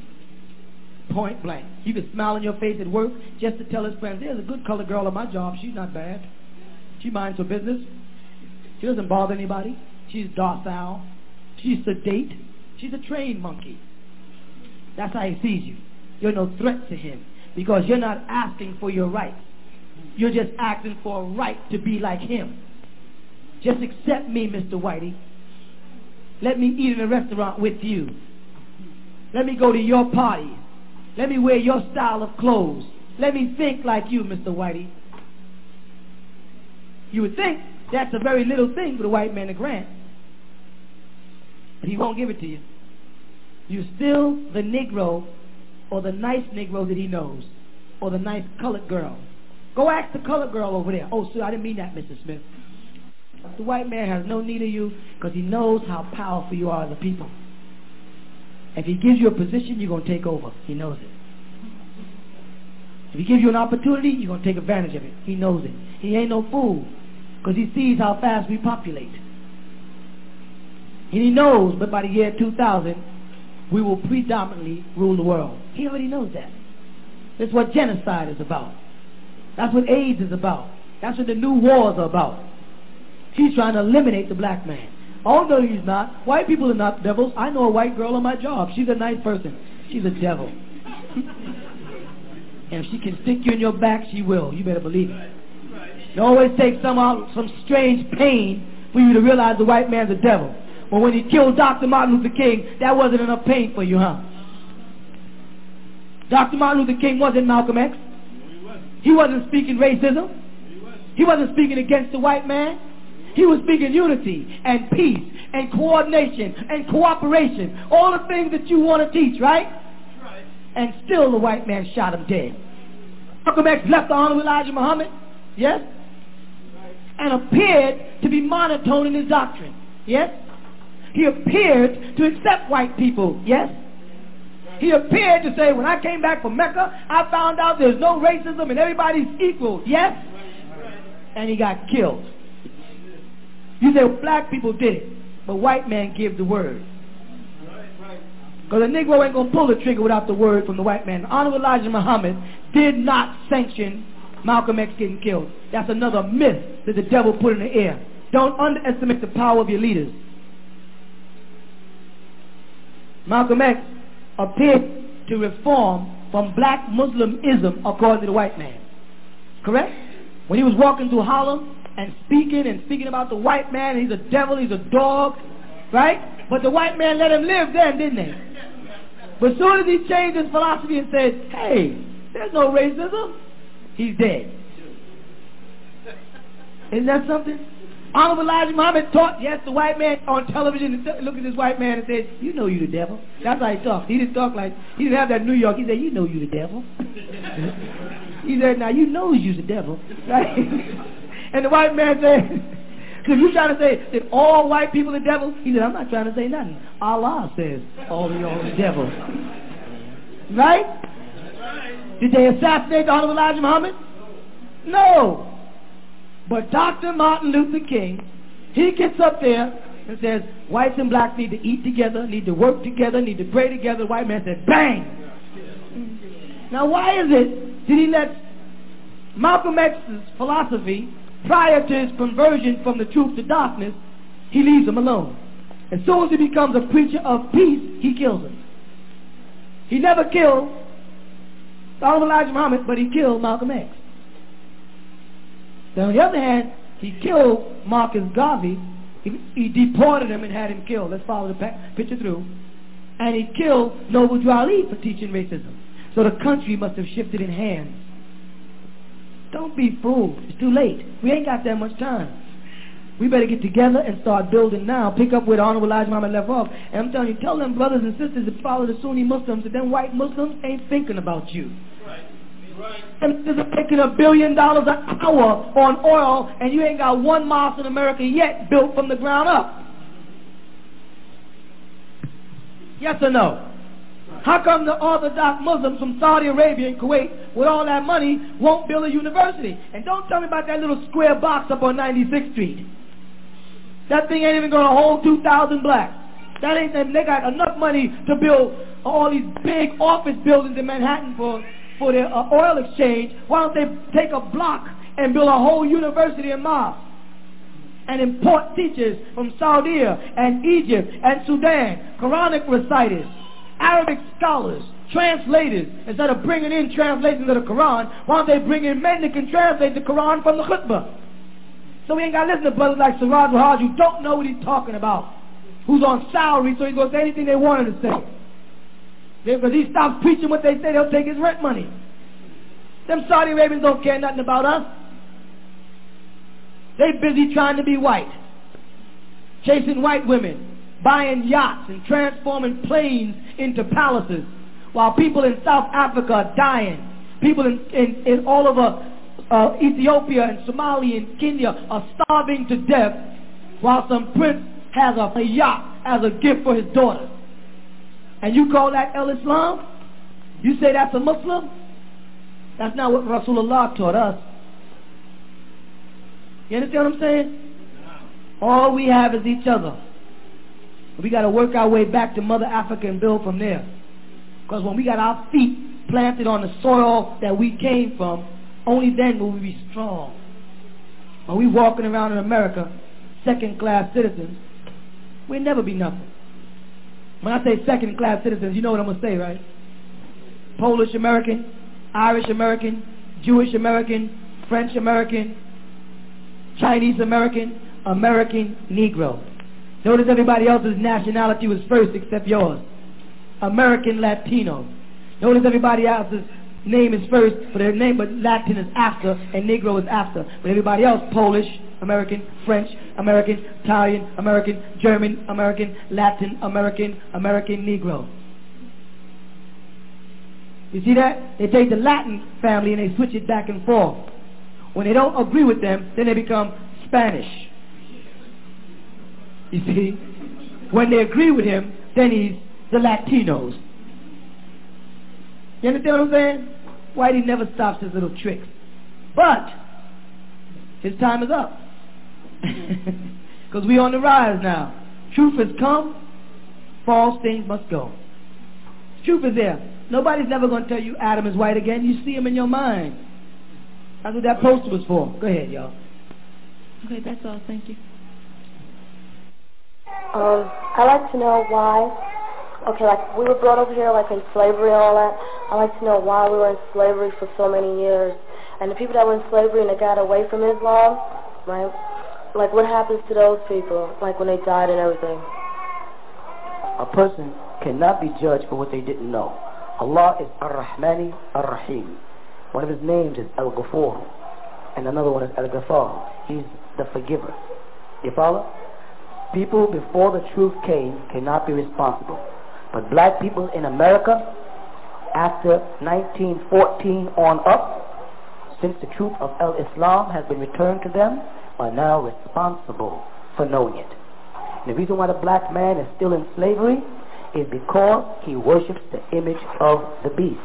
Point blank. You can smile on your face at work just to tell his friends, there's a good colored girl at my job. She's not bad. She minds her business. She doesn't bother anybody. She's docile. She's sedate. She's a trained monkey. That's how he sees you. You're no threat to him because you're not asking for your rights. You're just asking for a right to be like him. Just accept me, Mr. Whitey. Let me eat in a restaurant with you. Let me go to your party. Let me wear your style of clothes. Let me think like you, Mr. Whitey. You would think that's a very little thing for the white man to grant. But he won't give it to you. You're still the Negro or the nice Negro that he knows or the nice colored girl. Go ask the colored girl over there. Oh, sir, I didn't mean that, Mrs. Smith. The white man has no need of you because he knows how powerful you are as a people. If he gives you a position, you're going to take over. He knows it. If he gives you an opportunity, you're going to take advantage of it. He knows it. He ain't no fool because he sees how fast we populate. And he knows, that by the year 2000, we will predominantly rule the world. He already knows that. That's what genocide is about. That's what AIDS is about. That's what the new wars are about. He's trying to eliminate the black man. No, he's not. White people are not devils. I know a white girl on my job. She's a nice person. She's a devil. <laughs> and if she can stick you in your back, she will. You better believe it. It always takes some, uh, some strange pain for you to realize the white man's a devil. But when he killed Dr. Martin Luther King, that wasn't enough pain for you, huh? Dr. Martin Luther King wasn't Malcolm X. He wasn't speaking racism. He wasn't speaking against the white man. He was speaking unity and peace and coordination and cooperation. All the things that you want to teach, right? And still the white man shot him dead. Malcolm X left the honor of Elijah Muhammad, yes? And appeared to be monotone in his doctrine, yes? He appeared to accept white people, yes? He appeared to say, when I came back from Mecca, I found out there's no racism and everybody's equal. Yes? And he got killed. You say well, black people did it, but white man gave the word. Because the Negro ain't going to pull the trigger without the word from the white man. Honorable Elijah Muhammad did not sanction Malcolm X getting killed. That's another myth that the devil put in the air. Don't underestimate the power of your leaders. Malcolm X appeared to reform from black Muslimism according to the white man. Correct? When he was walking through Harlem and speaking and speaking about the white man, he's a devil, he's a dog, right? But the white man let him live then, didn't they? But soon as he changed his philosophy and said, hey, there's no racism, he's dead. Isn't that something? Honorable Elijah Muhammad taught, yes, the white man on television looked at this white man and said, you know you the devil. That's how he talked. He didn't talk like, he didn't have that New York. He said, you know you the devil. <laughs> he said, now you know you the devil. <laughs> Right? And the white man said, <laughs> if you trying to say that all white people are devils, he said, I'm not trying to say nothing. Allah says all y'all are devils. Right? Did they assassinate the Honorable Elijah Muhammad? No. But Dr. Martin Luther King, he gets up there and says, whites and blacks need to eat together, need to work together, need to pray together. The white man said, bang! Now why is it did he let Malcolm X's philosophy prior to his conversion from the truth to darkness, he leaves him alone. As soon as he becomes a preacher of peace, he kills him. He never killed Donald Elijah Muhammad, but he killed Malcolm X. Now, on the other hand, he killed Marcus Garvey. He, he deported him and had him killed. Let's follow the picture through. And he killed Noble Ali for teaching racism. So the country must have shifted in hands. Don't be fooled. It's too late. We ain't got that much time. We better get together and start building now. Pick up where the Honorable Elijah Muhammad left off. And I'm telling you, tell them brothers and sisters that follow the Sunni Muslims that them white Muslims ain't thinking about you. Right. Right. And they're making a billion dollars an hour on oil, and you ain't got one mosque in America yet built from the ground up. Yes or no? How come the Orthodox Muslims from Saudi Arabia and Kuwait with all that money won't build a university? And don't tell me about that little square box up on 96th Street. That thing ain't even going to hold 2,000 blacks. That ain't them. They got enough money to build all these big office buildings in Manhattan for, for their uh, oil exchange. Why don't they take a block and build a whole university in Mars? And import teachers from Saudi Arabia and Egypt and Sudan, Quranic reciters, Arabic scholars, translators. Instead of bringing in translations of the Quran, why don't they bring in men that can translate the Quran from the khutbah? So we ain't got to listen to brothers like Siraj Wahhaj who don't know what he's talking about. Who's on salary, so he's going to anything they want him to say. Because he stops preaching what they say, they'll take his rent money. Them Saudi Arabians don't care nothing about us. They busy trying to be white. Chasing white women. Buying yachts and transforming planes into palaces. While people in South Africa are dying. People in, in, in all over uh, Ethiopia and Somalia and Kenya are starving to death while some prince has a, a yacht as a gift for his daughter. And you call that El-Islam? You say that's a Muslim? That's not what Rasulullah taught us. You understand what I'm saying? All we have is each other. We got to work our way back to Mother Africa and build from there. Because when we got our feet planted on the soil that we came from, only then will we be strong. When we walking around in America, second class citizens, we'll never be nothing. When I say second class citizens, you know what I'm going to say, right? Polish American, Irish American, Jewish American, French American, Chinese American, American Negro. Notice everybody else's nationality was first except yours. American Latino. Notice everybody else's name is first, but their name, but Latin is after, and Negro is after. But everybody else, Polish, American, French, American, Italian, American, German, American, Latin, American, American, Negro. You see that? They take the Latin family and they switch it back and forth. When they don't agree with them, then they become Spanish. You see? When they agree with him, then he's the Latinos. You understand what I'm saying? Whitey never stops his little tricks. But his time is up. <laughs> Because we on the rise now. Truth has come, false things must go. Truth is there. Nobody's never going to tell you Adam is white again. You see him in your mind. That's what that poster was for. Go ahead, y'all. Okay, that's all. Thank you. Um, I'd like to know why okay, like we were brought over here like in slavery and all that. I'd like to know why we were in slavery for so many years. And the people that were in slavery and they got away from Islam, right? Like what happens to those people, like when they died and everything? A person cannot be judged for what they didn't know. Allah is Ar-Rahmani Ar-Rahim. One of his names is Al-Ghafur. And another one is Al-Ghafar. He's the forgiver. You follow? People before the truth came cannot be responsible. But black people in America, after 1914 on up, since the truth of El-Islam has been returned to them, are now responsible for knowing it. And the reason why the black man is still in slavery is because he worships the image of the beast.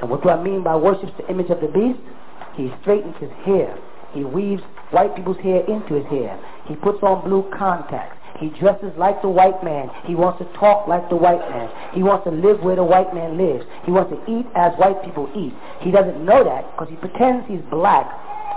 And what do I mean by worships the image of the beast? He straightens his hair. He weaves white people's hair into his hair. He puts on blue contacts. He dresses like the white man. He wants to talk like the white man. He wants to live where the white man lives. He wants to eat as white people eat. He doesn't know that because he pretends he's black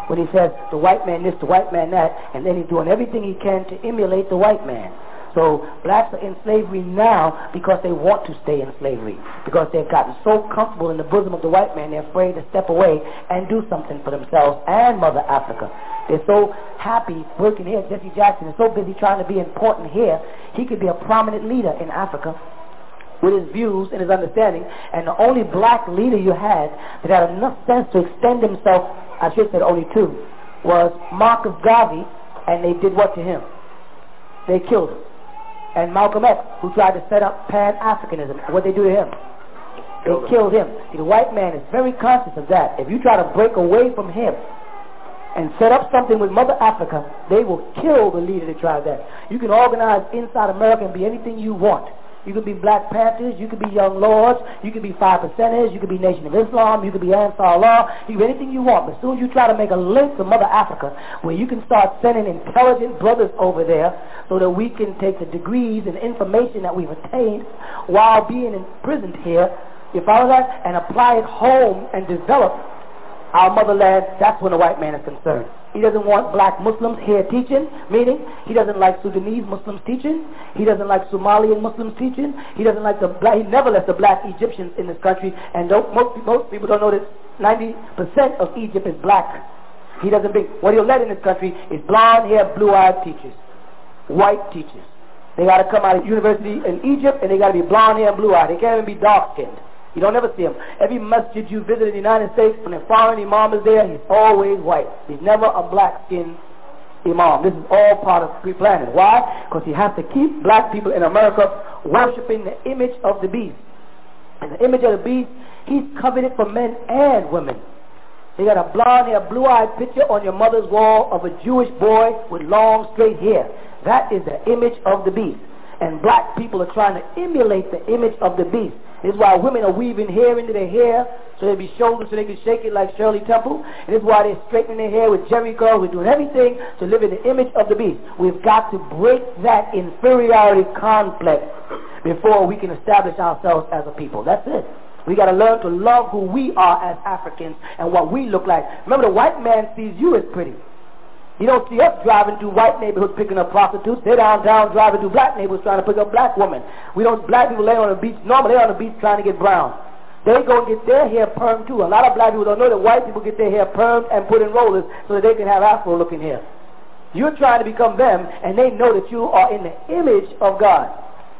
when he says the white man this, the white man that, and then he's doing everything he can to emulate the white man. So blacks are in slavery now because they want to stay in slavery. Because they've gotten so comfortable in the bosom of the white man, they're afraid to step away and do something for themselves and Mother Africa. They're so happy working here. Jesse Jackson is so busy trying to be important here, he could be a prominent leader in Africa with his views and his understanding. And the only black leader you had that had enough sense to extend himself, I should say only two, was Marcus Garvey, and they did what to him? They killed him. And Malcolm X, who tried to set up Pan-Africanism, what they do to him? They killed, killed him. See, the white man is very conscious of that. If you try to break away from him and set up something with Mother Africa, they will kill the leader that tried that. You can organize inside America and be anything you want. You could be Black Panthers. You could be Young Lords. You could be Five Percenters. You could be Nation of Islam. You could be Ansar Allah. You anything you want. But soon you try to make a link to Mother Africa, where you can start sending intelligent brothers over there so that we can take the degrees and information that we've attained while being imprisoned here, you follow that? And apply it home and develop our motherland, that's when the white man is concerned. He doesn't want black Muslims here teaching, meaning he doesn't like Sudanese Muslims teaching. He doesn't like Somalian Muslims teaching. He doesn't like the black, he never lets the black Egyptians in this country. And most, most people don't know that 90% of Egypt is black. He doesn't bring, what he'll let in this country is blonde hair, blue eyed teachers, white teachers. They got to come out of university in Egypt and they got to be blonde hair and blue eyed. They can't even be dark skinned. You don't ever see him. Every masjid you visit in the United States, when a foreign imam is there, he's always white. He's never a black-skinned imam. This is all part of pre-planning. Why? Because he has to keep black people in America worshiping the image of the beast. And the image of the beast, he's coveted for men and women. You got a blonde hair, blue-eyed picture on your mother's wall of a Jewish boy with long, straight hair. That is the image of the beast. And black people are trying to emulate the image of the beast. This is why women are weaving hair into their hair so they be shoulders so they can shake it like Shirley Temple. And this is why they're straightening their hair with Jheri curl. We're doing everything to live in the image of the beast. We've got to break that inferiority complex before we can establish ourselves as a people. That's it. We got to learn to love who we are as Africans and what we look like. Remember, the white man sees you as pretty. You don't see us driving through white neighborhoods picking up prostitutes. They're downtown driving through black neighborhoods trying to pick up black women. We don't, black people lay on the beach, normally they're on the beach trying to get brown. They go get their hair permed too. A lot of black people don't know that white people get their hair permed and put in rollers so that they can have afro looking hair. You're trying to become them and they know that you are in the image of God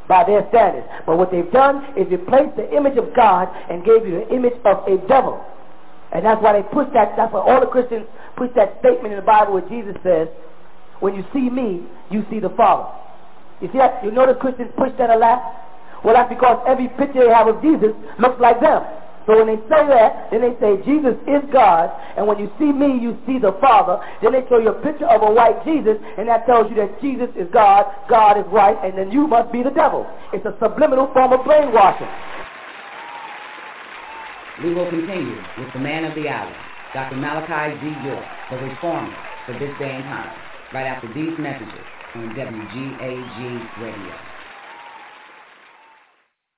by their standards. But what they've done is replaced the image of God and gave you the image of a devil. And that's why they push that, that's why all the Christians push that statement in the Bible where Jesus says, when you see me, you see the Father. You see that? You notice Christians push that a lot? Well, that's because every picture they have of Jesus looks like them. So when they say that, then they say Jesus is God, and when you see me, you see the Father. Then they show you a picture of a white Jesus, and that tells you that Jesus is God, God is white, and then you must be the devil. It's a subliminal form of brainwashing. We will continue with the man of the hour, Dr. Malachi Z. York, the reformer for this day and time, right after these messages on WGAG Radio.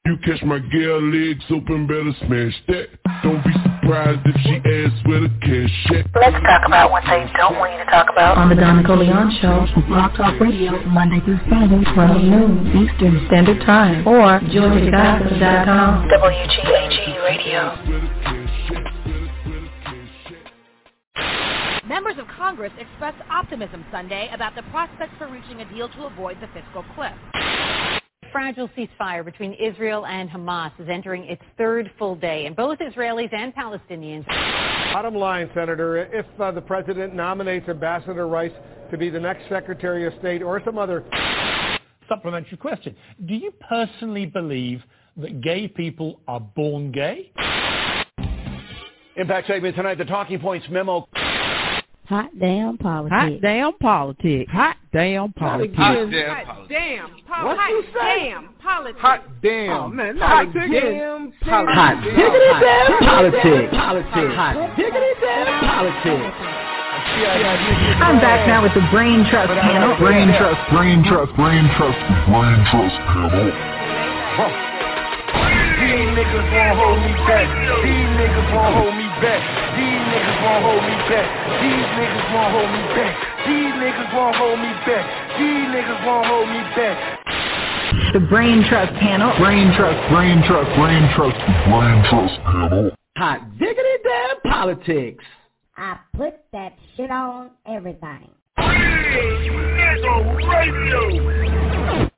You catch my girl legs open, better smash that. Don't be surprised if she asks where the cash at. Let's talk about what they don't want you to talk about. On the Donna Leon Show, Blog Talk Radio, Monday through Friday, 12 noon Eastern Standard Time, or joythegospel.com. WGAG Radio. Members of Congress expressed optimism Sunday about the prospects for reaching a deal to avoid the fiscal cliff fragile ceasefire between Israel and Hamas is entering its third full day, and both Israelis and Palestinians. Bottom line, Senator, if uh, the president nominates Ambassador Rice to be the next Secretary of State or some other supplementary question, do you personally believe that gay people are born gay? Impact segment tonight, the Talking Points memo. Hot damn politics. Hot damn politics. Hot damn politics. Hot damn politics. What hot you say? damn politics. Hot damn. Oh, man, hot damn politics. Hot diggity damn politics. Politics. Hot diggity damn politics. I'm back now with the Brain Trust panel. Brain Trust, Brain Trust, Brain Trust, Brain Trust panel. These niggas won't hold me back. These niggas won't hold me back. These niggas won't hold me back. These niggas won't hold me back. These niggas won't hold me back. These niggas won't hold me back. The Brain Trust Panel. Brain Trust, Brain Trust, Brain Trust, Brain Trust Panel. Hot diggity damn politics. I put that shit on everything. Radio.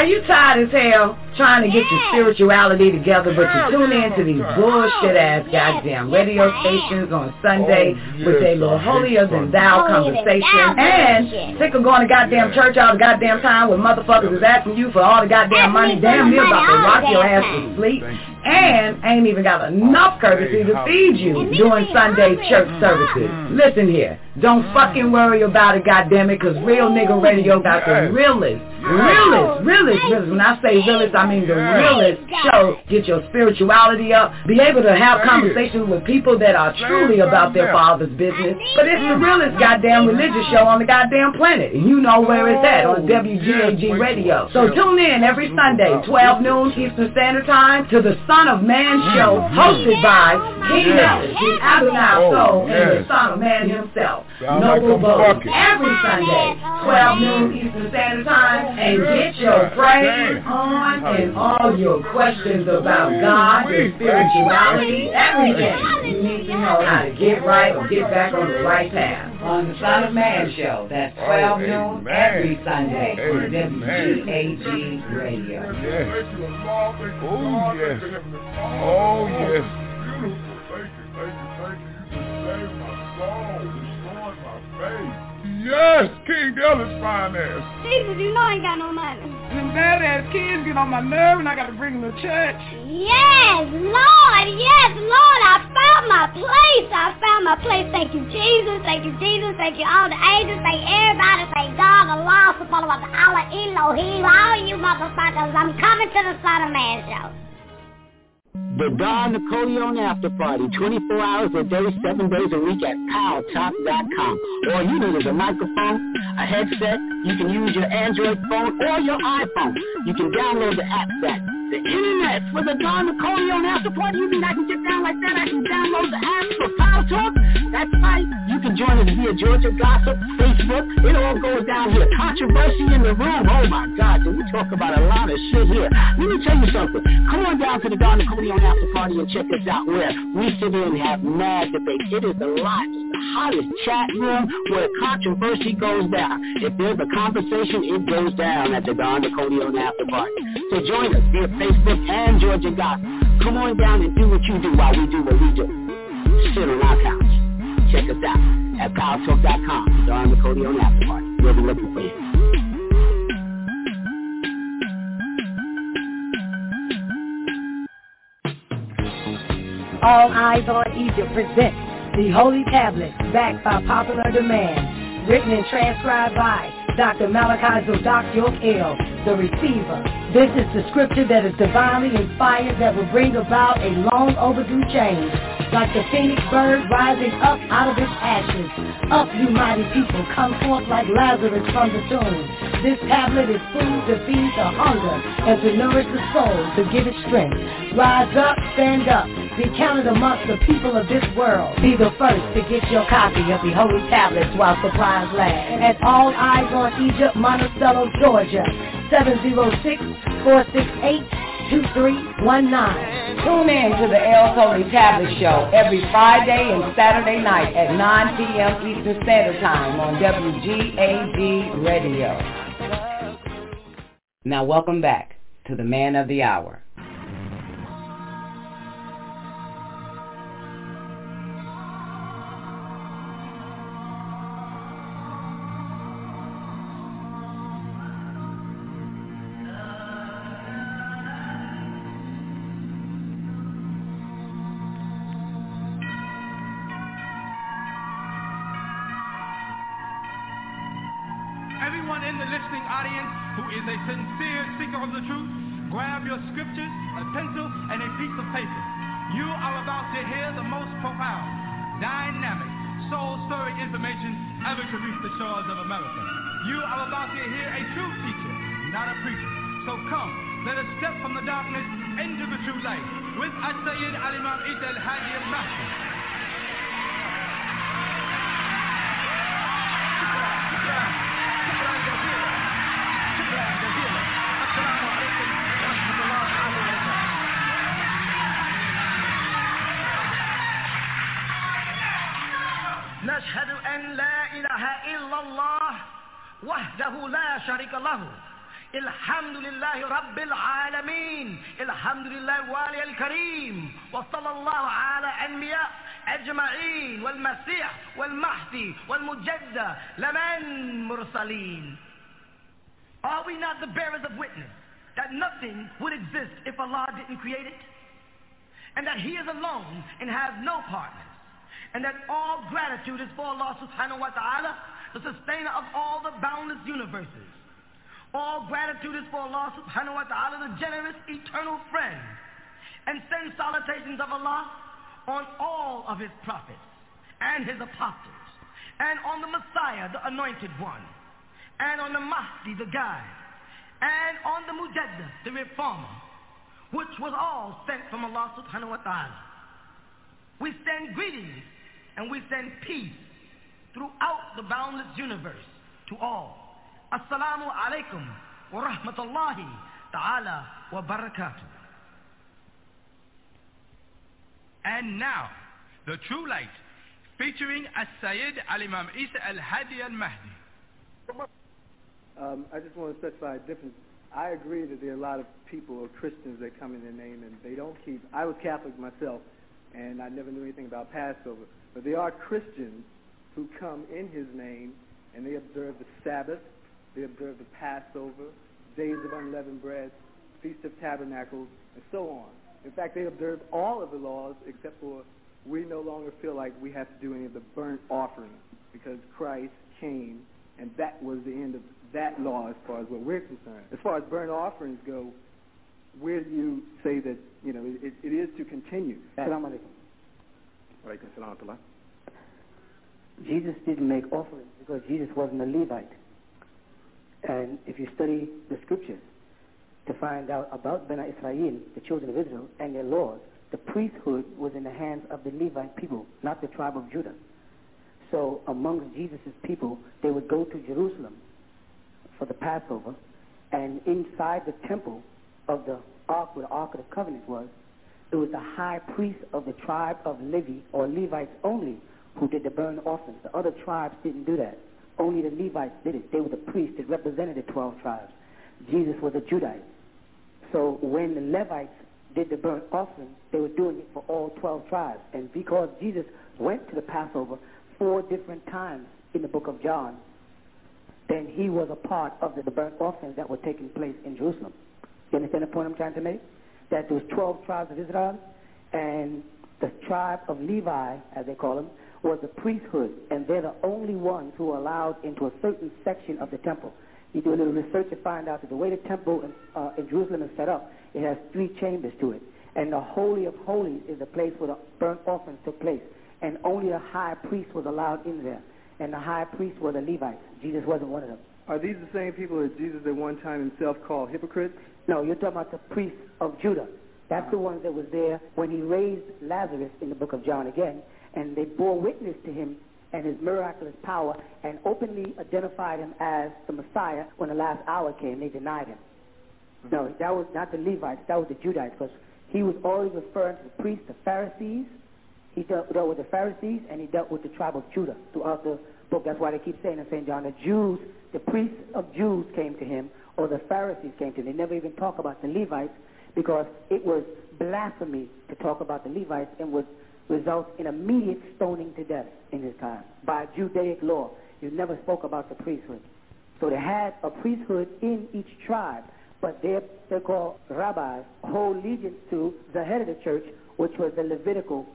Are you tired as hell trying to get your spirituality together, but you tune in to these bullshit ass goddamn radio stations on Sunday with their little holier than thou conversation, and sick of going to goddamn church all the goddamn time with motherfuckers is asking you for all the goddamn money, damn near about to rock your ass to sleep, and ain't even got enough courtesy to feed you during Sunday church services. Listen here, don't fucking worry about it, goddammit, cause Real Nigga Radio got the realest, realest, realest, realest. When I say realest, I mean the realest show. Get your spirituality up. Be able to have conversations with people that are truly about their father's business. But it's the realest goddamn religious show on the goddamn planet. And you know where it's at on WGAG Radio. So tune in every Sunday, 12 noon Eastern Standard Time to the Son of Man show hosted by King Nellis, the Adonai Soul, and the Son of Man himself. Noble Boat. Every Sunday, 12 noon Eastern Standard Time. And get your praise on and all your questions about God, your spirituality, everything. You need to know how to get right or get back on the right path. On the Son of Man show. That's 12 noon every Sunday on WGAG Radio. Oh, yes. Oh, yes. Yes, King Ellis finance. Jesus, you know I ain't got no money. Them bad ass kids get on my nerve and I gotta bring them to church. Yes, Lord, yes, Lord, I found my place. I found my place. Thank you, Jesus. Thank you, Jesus. Thank you, all the angels. Thank everybody. Thank God, Allah, subhanahu wa ta'ala, Elohim, all you motherfuckers. I'm coming to the Son of Man show. The Don Napoleon After Party, 24 hours a day, 7 days a week at PowTalk.com. All you need is a microphone, a headset. You can use your Android phone or your iPhone. You can download the app that the internet for the Don Napoleon After Party. You mean I can get down like that? I can download the app for Power Talk? That's right. You can join us via Georgia Gossip, Facebook. It all goes down here. Controversy in the room. Oh my God, did we talk about a lot of shit here. Let me tell you something. Come on down to the Don Napoleon After Party and check us out where we sit in and have mad debate. It is the largest, the hottest chat room where controversy goes down. If there's a conversation, it goes down at the Don Napoleon After Party. So join us via Facebook and Georgia Gossip. Come on down and do what you do while we do what we do. Sit on our couch. Check us out at PowerTalk.com. Don Napoleon After Party. We'll be looking for you. All Eyes on Egypt presents the Holy Tablet, backed by popular demand, written and transcribed by Dr. Malachi Zodok York L., the receiver. This is the scripture that is divinely inspired that will bring about a long overdue change. Like the phoenix bird rising up out of its ashes. Up, you mighty people, come forth like Lazarus from the tomb. This tablet is food to feed the hunger and to nourish the soul, to give it strength. Rise up, stand up, be counted amongst the people of this world. Be the first to get your copy of the Holy Tablets while supplies last. At All Eyes on Egypt, Monticello, Georgia, 706-468-2319. Tune in to the El Holy Tablet Show every Friday and Saturday night at 9 p.m. Eastern Standard Time on WGAG Radio. Now welcome back to the Man of the Hour. Audience who is a sincere seeker of the truth, grab your scriptures, a pencil, and a piece of paper. You are about to hear the most profound, dynamic, soul-stirring information ever to reach the shores of America. You are about to hear a true teacher, not a preacher. So come, let us step from the darkness into the true light. with As-Sayyid Al-Imam Isa Al-Hadi Al-Mahdi. الله وحده لا شريك له الحمد لله رب العالمين الحمد لله والي الكريم وصلى الله على أنبياء أجمعين والمسيح والمهدي والمجدد لمن مرسلين Are we not the bearers of witness that nothing would exist if Allah didn't create it? And that He is alone and has no partners? and that all gratitude is for Allah subhanahu wa ta'ala, The sustainer of all the boundless universes. All gratitude is for Allah subhanahu wa ta'ala, the generous eternal friend. And send salutations of Allah on all of his prophets and his apostles, and on the Messiah, the anointed one, and on the Mahdi, the guide, and on the Mujaddid, the reformer, which was all sent from Allah subhanahu wa ta'ala. We send greetings and we send peace throughout the boundless universe to all. Assalamu alaikum wa rahmatullahi ta'ala wa barakatuh. And now, the true light, featuring As-Sayyid Al-Imam Isa Al-Hadi Al-Mahdi. Um, I just want to specify a difference. I agree that there are a lot of people or Christians that come in their name and they don't keep. I was Catholic myself, and I never knew anything about Passover. But there are Christians who come in his name and they observe the Sabbath, they observe the Passover, days of unleavened bread, Feast of Tabernacles, and so on. In fact, they observe all of the laws except for we no longer feel like we have to do any of the burnt offerings because Christ came and that was the end of that law as far as what we're concerned. As far as burnt offerings go, where do you say that, you know, it, it is to continue? Assalamu alaikum. Alaikum salam wa Jesus didn't make offerings because Jesus wasn't a Levite. And if you study the scriptures to find out about Bena Israel, the children of Israel, and their laws, the priesthood was in the hands of the Levite people, not the tribe of Judah. So amongst Jesus' people, they would go to Jerusalem for the Passover, and inside the temple of the ark, where the Ark of the Covenant was, it was the high priest of the tribe of Levi, or Levites only, who did the burnt offerings. The other tribes didn't do that. Only the Levites did it. They were the priests that represented the 12 tribes. Jesus was a Judite. So when the Levites did the burnt offering, they were doing it for all 12 tribes. And because Jesus went to the Passover four different times in the book of John, then he was a part of the, burnt offerings that were taking place in Jerusalem. You understand the point I'm trying to make? That there was 12 tribes of Israel, and the tribe of Levi, as they call them, was the priesthood, and they're the only ones who are allowed into a certain section of the temple. You do a little research to find out that the way the temple in, uh, in Jerusalem is set up, it has three chambers to it. And the Holy of Holies is the place where the burnt offerings took place. And only the high priest was allowed in there. And the high priests were the Levites. Jesus wasn't one of them. Are these the same people that Jesus at one time himself called hypocrites? No, you're talking about the priests of Judah. That's the ones that was there when he raised Lazarus in the book of John again, and they bore witness to him and his miraculous power and openly identified him as the Messiah when the last hour came. They denied him. Mm-hmm. No, that was not the Levites, that was the Judites, because he was always referring to the priests, the Pharisees. He dealt, dealt with the Pharisees and he dealt with the tribe of Judah throughout the book. That's why they keep saying in St. John, the Jews, the priests of Jews came to him, or the Pharisees came to him. They never even talk about the Levites because it was blasphemy to talk about the Levites and would result in immediate stoning to death in his time by Judaic law. You never spoke about the priesthood. So they had a priesthood in each tribe, but they're, they're called rabbis, hold allegiance to the head of the church, which was the Levitical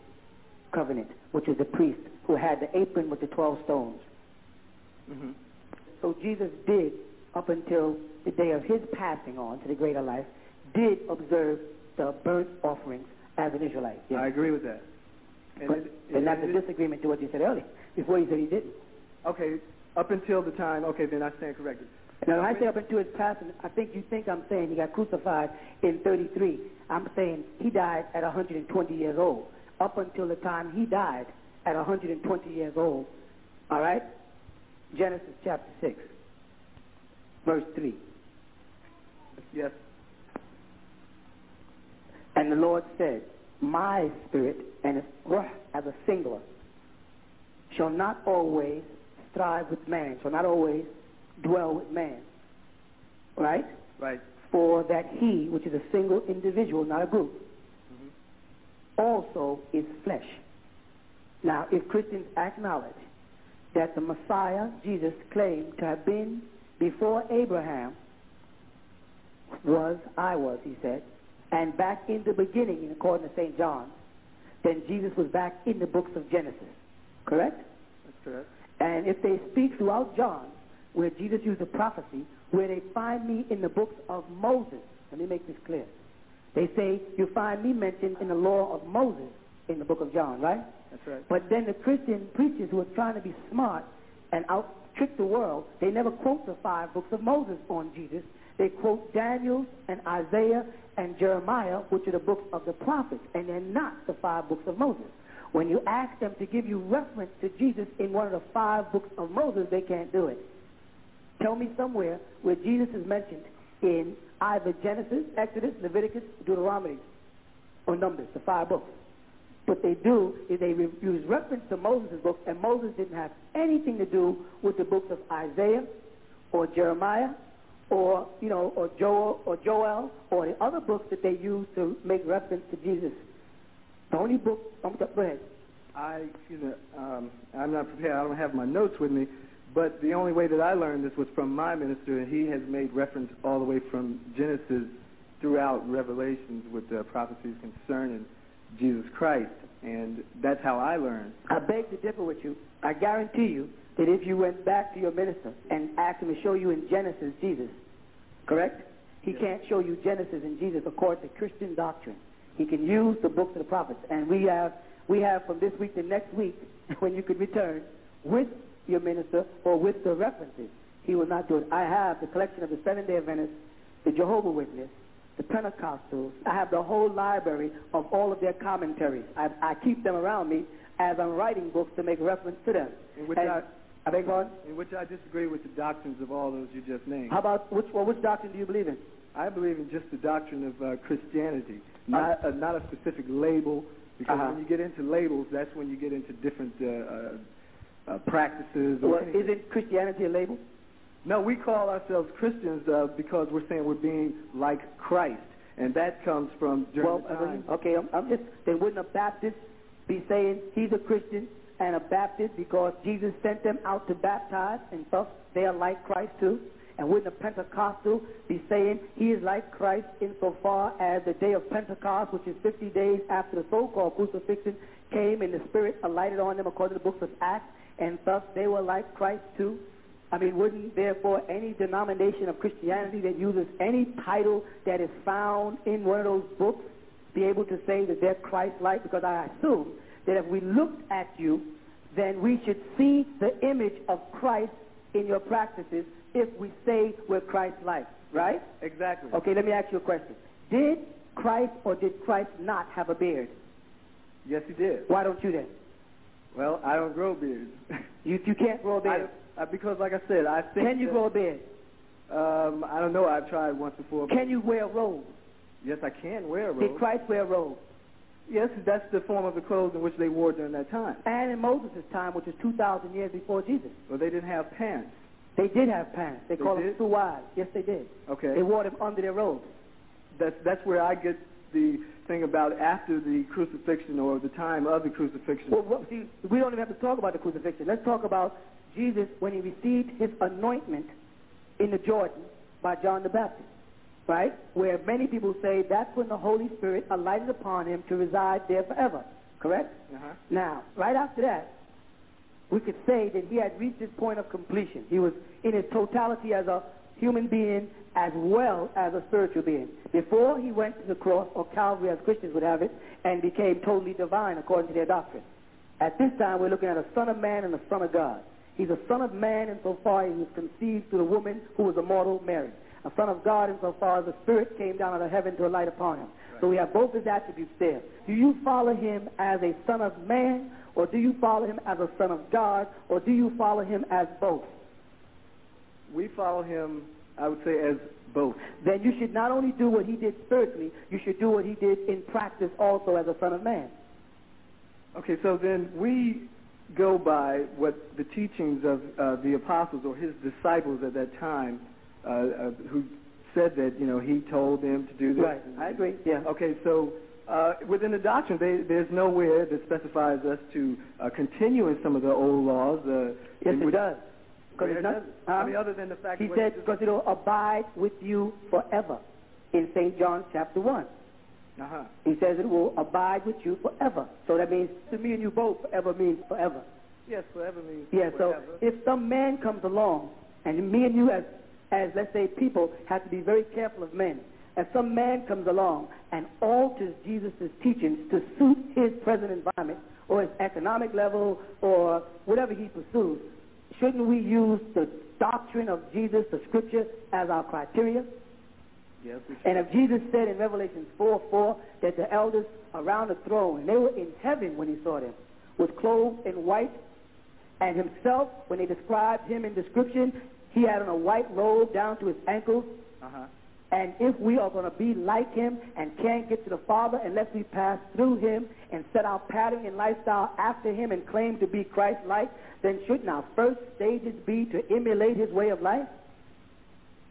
covenant, which is the priest who had the apron with the 12 stones. Mm-hmm. So Jesus did, up until the day of his passing on to the greater life, did observe the burnt offerings as an Israelite. Yes. I agree with that. And, but, it, and that's it, a disagreement to what you said earlier, before you said he didn't. Okay, up until the time, okay, then I stand corrected. Now, when I say up until his passing, I think you think I'm saying he got crucified in 33. I'm saying he died at 120 years old. Up until the time he died at 120 years old. All right? Genesis chapter 6, verse 3. Yes. And the Lord said, My spirit, and it's ruh as a singular, shall not always strive with man, shall not always dwell with man. Right? Right. For that he, which is a single individual, not a group, mm-hmm. also is flesh. Now, if Christians acknowledge that the Messiah, Jesus, claimed to have been before Abraham, was, I was, he said, and back in the beginning, according to St. John, then Jesus was back in the books of Genesis. Correct? That's correct. And if they speak throughout John, where Jesus used a prophecy, where they find me in the books of Moses, let me make this clear. They say you find me mentioned in the law of Moses in the book of John, right? That's right. But then the Christian preachers who are trying to be smart and out trick the world, they never quote the five books of Moses on Jesus. They quote Daniel and Isaiah and Jeremiah, which are the books of the prophets, and they're not the five books of Moses. When you ask them to give you reference to Jesus in one of the five books of Moses, they can't do it. Tell me somewhere where Jesus is mentioned in either Genesis, Exodus, Leviticus, Deuteronomy, or Numbers, the five books. What they do is they use reference to Moses' books, and Moses didn't have anything to do with the books of Isaiah or Jeremiah or you know or Joel or Joel or the other books that they use to make reference to Jesus. The only book. Um, go ahead. I, excuse me, um, I'm not prepared. I don't have my notes with me. But the only way that I learned this was from my minister, and he has made reference all the way from Genesis throughout Revelations with the prophecies concerning Jesus Christ. And that's how I learned. I beg to differ with you. I guarantee you that if you went back to your minister and asked him to show you in Genesis Jesus, correct? He can't show you Genesis and Jesus according to Christian doctrine. He can use the books of the prophets. And we have we have from this week to next week, <laughs> when you could return, with your minister or with the references. He will not do it. I have the collection of the Seventh day Adventists, the Jehovah Witness, the Pentecostals. I have the whole library of all of their commentaries. I, I keep them around me as I'm writing books to make reference to them. And- I beg pardon? in which I disagree with the doctrines of all those you just named. How about which well, which doctrine do you believe in? I believe in just the doctrine of uh, Christianity, not uh, not a specific label. Because Uh-huh. when you get into labels, that's when you get into different uh, uh, uh, practices. or Well, anything. isn't Christianity a label? No, we call ourselves Christians uh, because we're saying we're being like Christ, and that comes from during well, the time. okay, I'm, I'm just then wouldn't a Baptist be saying he's a Christian and a Baptist because Jesus sent them out to baptize and thus they are like Christ too? And wouldn't a Pentecostal be saying he is like Christ insofar as the day of Pentecost, which is 50 days after the so-called crucifixion, came and the Spirit alighted on them according to the books of Acts, and thus they were like Christ too? I mean, wouldn't therefore any denomination of Christianity that uses any title that is found in one of those books be able to say that they're Christ-like? Because I assume that if we looked at you, then we should see the image of Christ in your practices if we say we're Christ-like, right? Exactly. Okay, let me ask you a question. Did Christ or did Christ not have a beard? Yes, he did. Why don't you then? Well, I don't grow beards. <laughs> You you can't grow a I, beard. uh, because, like I said, I think. Can you that- grow a beard? Um, I don't know. I've tried once before. Can you wear a robe? Yes, I can wear a robe. Did Christ wear a robe? Yes, that's the form of the clothes in which they wore during that time. And in Moses' time, which is 2,000 years before Jesus, Well, they didn't have pants. they did have pants. They, They called did? them suwad. Yes, they did. Okay. They wore them under their robes. That's that's where I get the thing about after the crucifixion or the time of the crucifixion. Well, well, see, we don't even have to talk about the crucifixion. Let's talk about Jesus when he received his anointment in the Jordan by John the Baptist, right? Where many people say that's when the Holy Spirit alighted upon him to reside there forever, correct? Uh-huh. Now, right after that, we could say that he had reached his point of completion. He was in his totality as a human being as well as a spiritual being. Before he went to the cross, or Calvary as Christians would have it, and became totally divine according to their doctrine. At this time, we're looking at a son of man and a son of God. He's a son of man insofar as he was conceived through the woman who was a mortal Mary. A son of God insofar as the Spirit came down out of heaven to light upon him. So we have both his attributes there. Do you follow him as a son of man, or do you follow him as a son of God, or do you follow him as both? We follow him, I would say, as both. Then you should not only do what he did spiritually, you should do what he did in practice also as a son of man. Okay, so then we go by what the teachings of uh, the apostles or his disciples at that time, who said that you know he told them to do this. Right, I agree. Yeah. Okay, so uh, within the doctrine, they, there's nowhere that specifies us to uh, continue in some of the old laws. Uh, Yes, it does. Because it's not- I mean, other than the fact He said, because it'll abide with you forever in St. John chapter 1. Uh-huh. He says it will abide with you forever. So that means to me and you both, forever means forever. Yes, forever means Yeah, so forever. if some man comes along, and me and you as, as let's say people have to be very careful of men. If some man comes along and alters Jesus' teachings to suit his present environment or his economic level or whatever he pursues, shouldn't we use the doctrine of Jesus, the scripture, as our criteria? Yes. And if Jesus said in Revelation 4 4 that the elders around the throne, and they were in heaven when he saw them, was clothed in white, and himself, when they described him in description, he had on a white robe down to his ankles. Uh-huh. And if we are going to be like him and can't get to the Father unless we pass through him and set our pattern and lifestyle after him and claim to be Christ-like, then shouldn't our first stages be to emulate his way of life?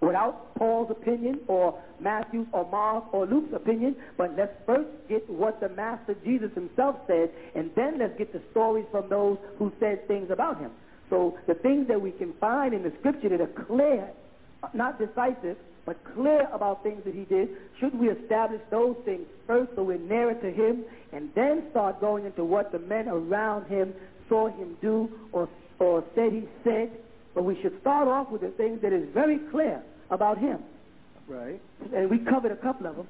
Without Paul's opinion or Matthew's or Mark's or Luke's opinion, but let's first get what the Master Jesus himself said, and then let's get the stories from those who said things about him. So the things that we can find in the scripture that are clear, not decisive, but clear about things that he did, should we establish those things first so we're nearer to him, and then start going into what the men around him saw him do or, or said he said? But we should start off with the things that is very clear about him. Right. And we covered a couple of them.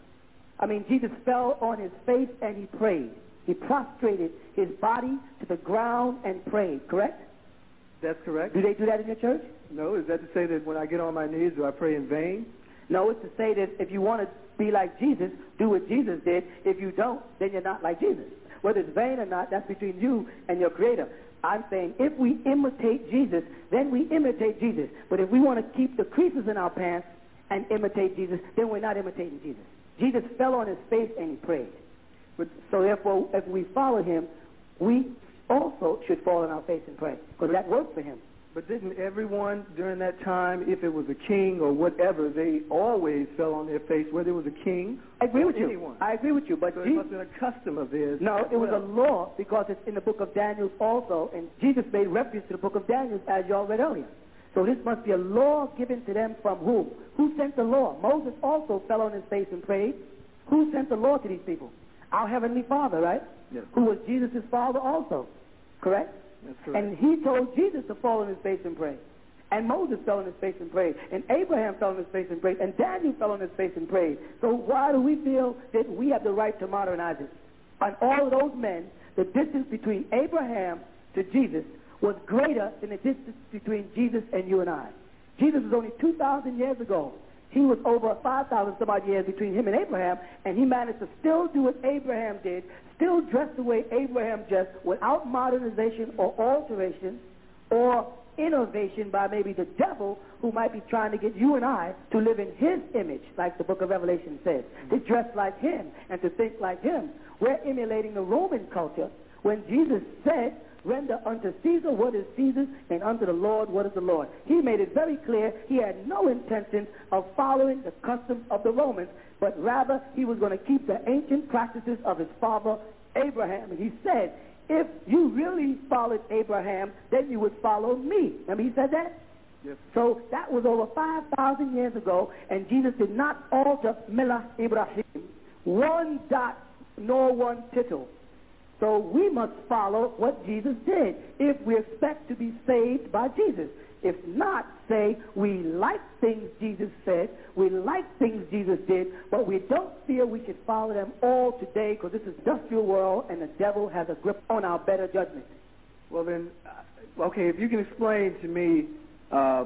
I mean, Jesus fell on his face and he prayed. He prostrated his body to the ground and prayed, correct? That's correct. Do they do that in your church? No, is that to say that when I get on my knees, do I pray in vain? No, it's to say that if you want to be like Jesus, do what Jesus did. If you don't, then you're not like Jesus. Whether it's vain or not, that's between you and your Creator. I'm saying if we imitate Jesus, then we imitate Jesus. But if we want to keep the creases in our pants and imitate Jesus, then we're not imitating Jesus. Jesus fell on his face and he prayed. But, so therefore, if we follow him, we also should fall on our face and pray because that worked for him. But didn't everyone during that time, if it was a king or whatever, they always fell on their face, whether it was a king I agree or with you. I agree with you. But So it must have been a custom of theirs. No, it was a law because it's in the book of Daniel also, and Jesus made reference to the book of Daniel as y'all read earlier. So this must be a law given to them from whom? Who sent the law? Moses also fell on his face and prayed. Who sent the law to these people? Our heavenly Father, right? Yes. Who was Jesus' father also, correct? That's correct. And he told Jesus to fall on his face and pray. And Moses fell on his face and prayed. And Abraham fell on his face and prayed. And Daniel fell on his face and prayed. So why do we feel that we have the right to modernize it? On all of those men, the distance between Abraham to Jesus was greater than the distance between Jesus and you and I. Jesus was only 2,000 years ago. He was over 5,000 some odd years between him and Abraham, and he managed to still do what Abraham did, still dressed the way Abraham dressed, without modernization or alteration or innovation by maybe the devil who might be trying to get you and I to live in his image, like the book of Revelation says, to dress like him and to think like him. We're emulating the Roman culture when Jesus said, Render unto Caesar what is Caesar's, and unto the Lord what is the Lord. He made it very clear he had no intention of following the customs of the Romans, but rather he was going to keep the ancient practices of his father Abraham. And he said, if you really followed Abraham, then you would follow me. Remember he said that? Yes. So that was over 5,000 years ago, and Jesus did not alter Millah Ibrahim, one dot nor one tittle. So we must follow what Jesus did if we expect to be saved by Jesus. If not, say we like things Jesus said, we like things Jesus did, but we don't feel we should follow them all today because this is industrial world and the devil has a grip on our better judgment. Well then, uh, okay, if you can explain to me uh,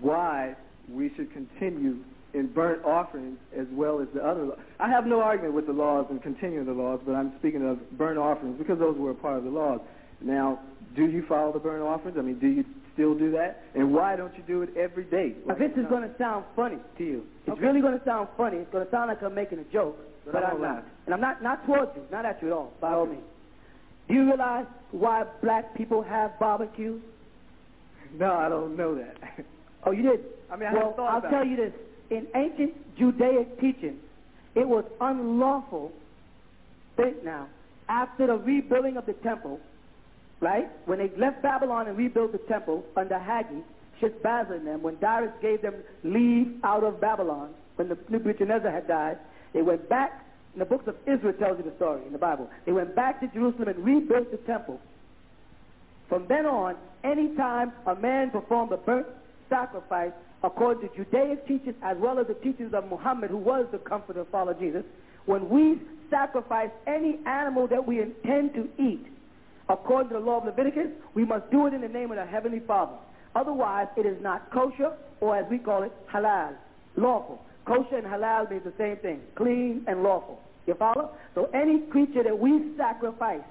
why we should continue in burnt offerings as well as the other. I have no argument with the laws and continuing the laws, but I'm speaking of burnt offerings because those were a part of the laws. Now, do you follow the burnt offerings? I mean, do you still do that? And why don't you do it every day? Now, this is going to sound funny to you. It's Okay. really going to sound funny. It's going to sound like I'm making a joke, But but, I'm not. And I'm not not towards you, not at you at all. By all means. Do you realize why black people have barbecues? No, I don't know that. Oh, you did. I mean, I well, haven't thought I'll tell it. you this: in ancient Judaic teaching, it was unlawful. Think now, after the rebuilding of the temple, right? When they left Babylon and rebuilt the temple under Haggai, Sheshbazzar and them, when Darius gave them leave out of Babylon, when the Nebuchadnezzar had died, they went back. In the books of Israel tells you the story in the Bible. They went back to Jerusalem and rebuilt the temple. From then on, any time a man performed a burnt sacrifice, according to Judaic teachings as well as the teachings of Muhammad, who was the comforter of follow Jesus, when we sacrifice any animal that we intend to eat, according to the law of Leviticus, we must do it in the name of the Heavenly Father. Otherwise, it is not kosher, or as we call it, halal, lawful. Kosher and halal means the same thing, clean and lawful. You follow? So any creature that we sacrifice,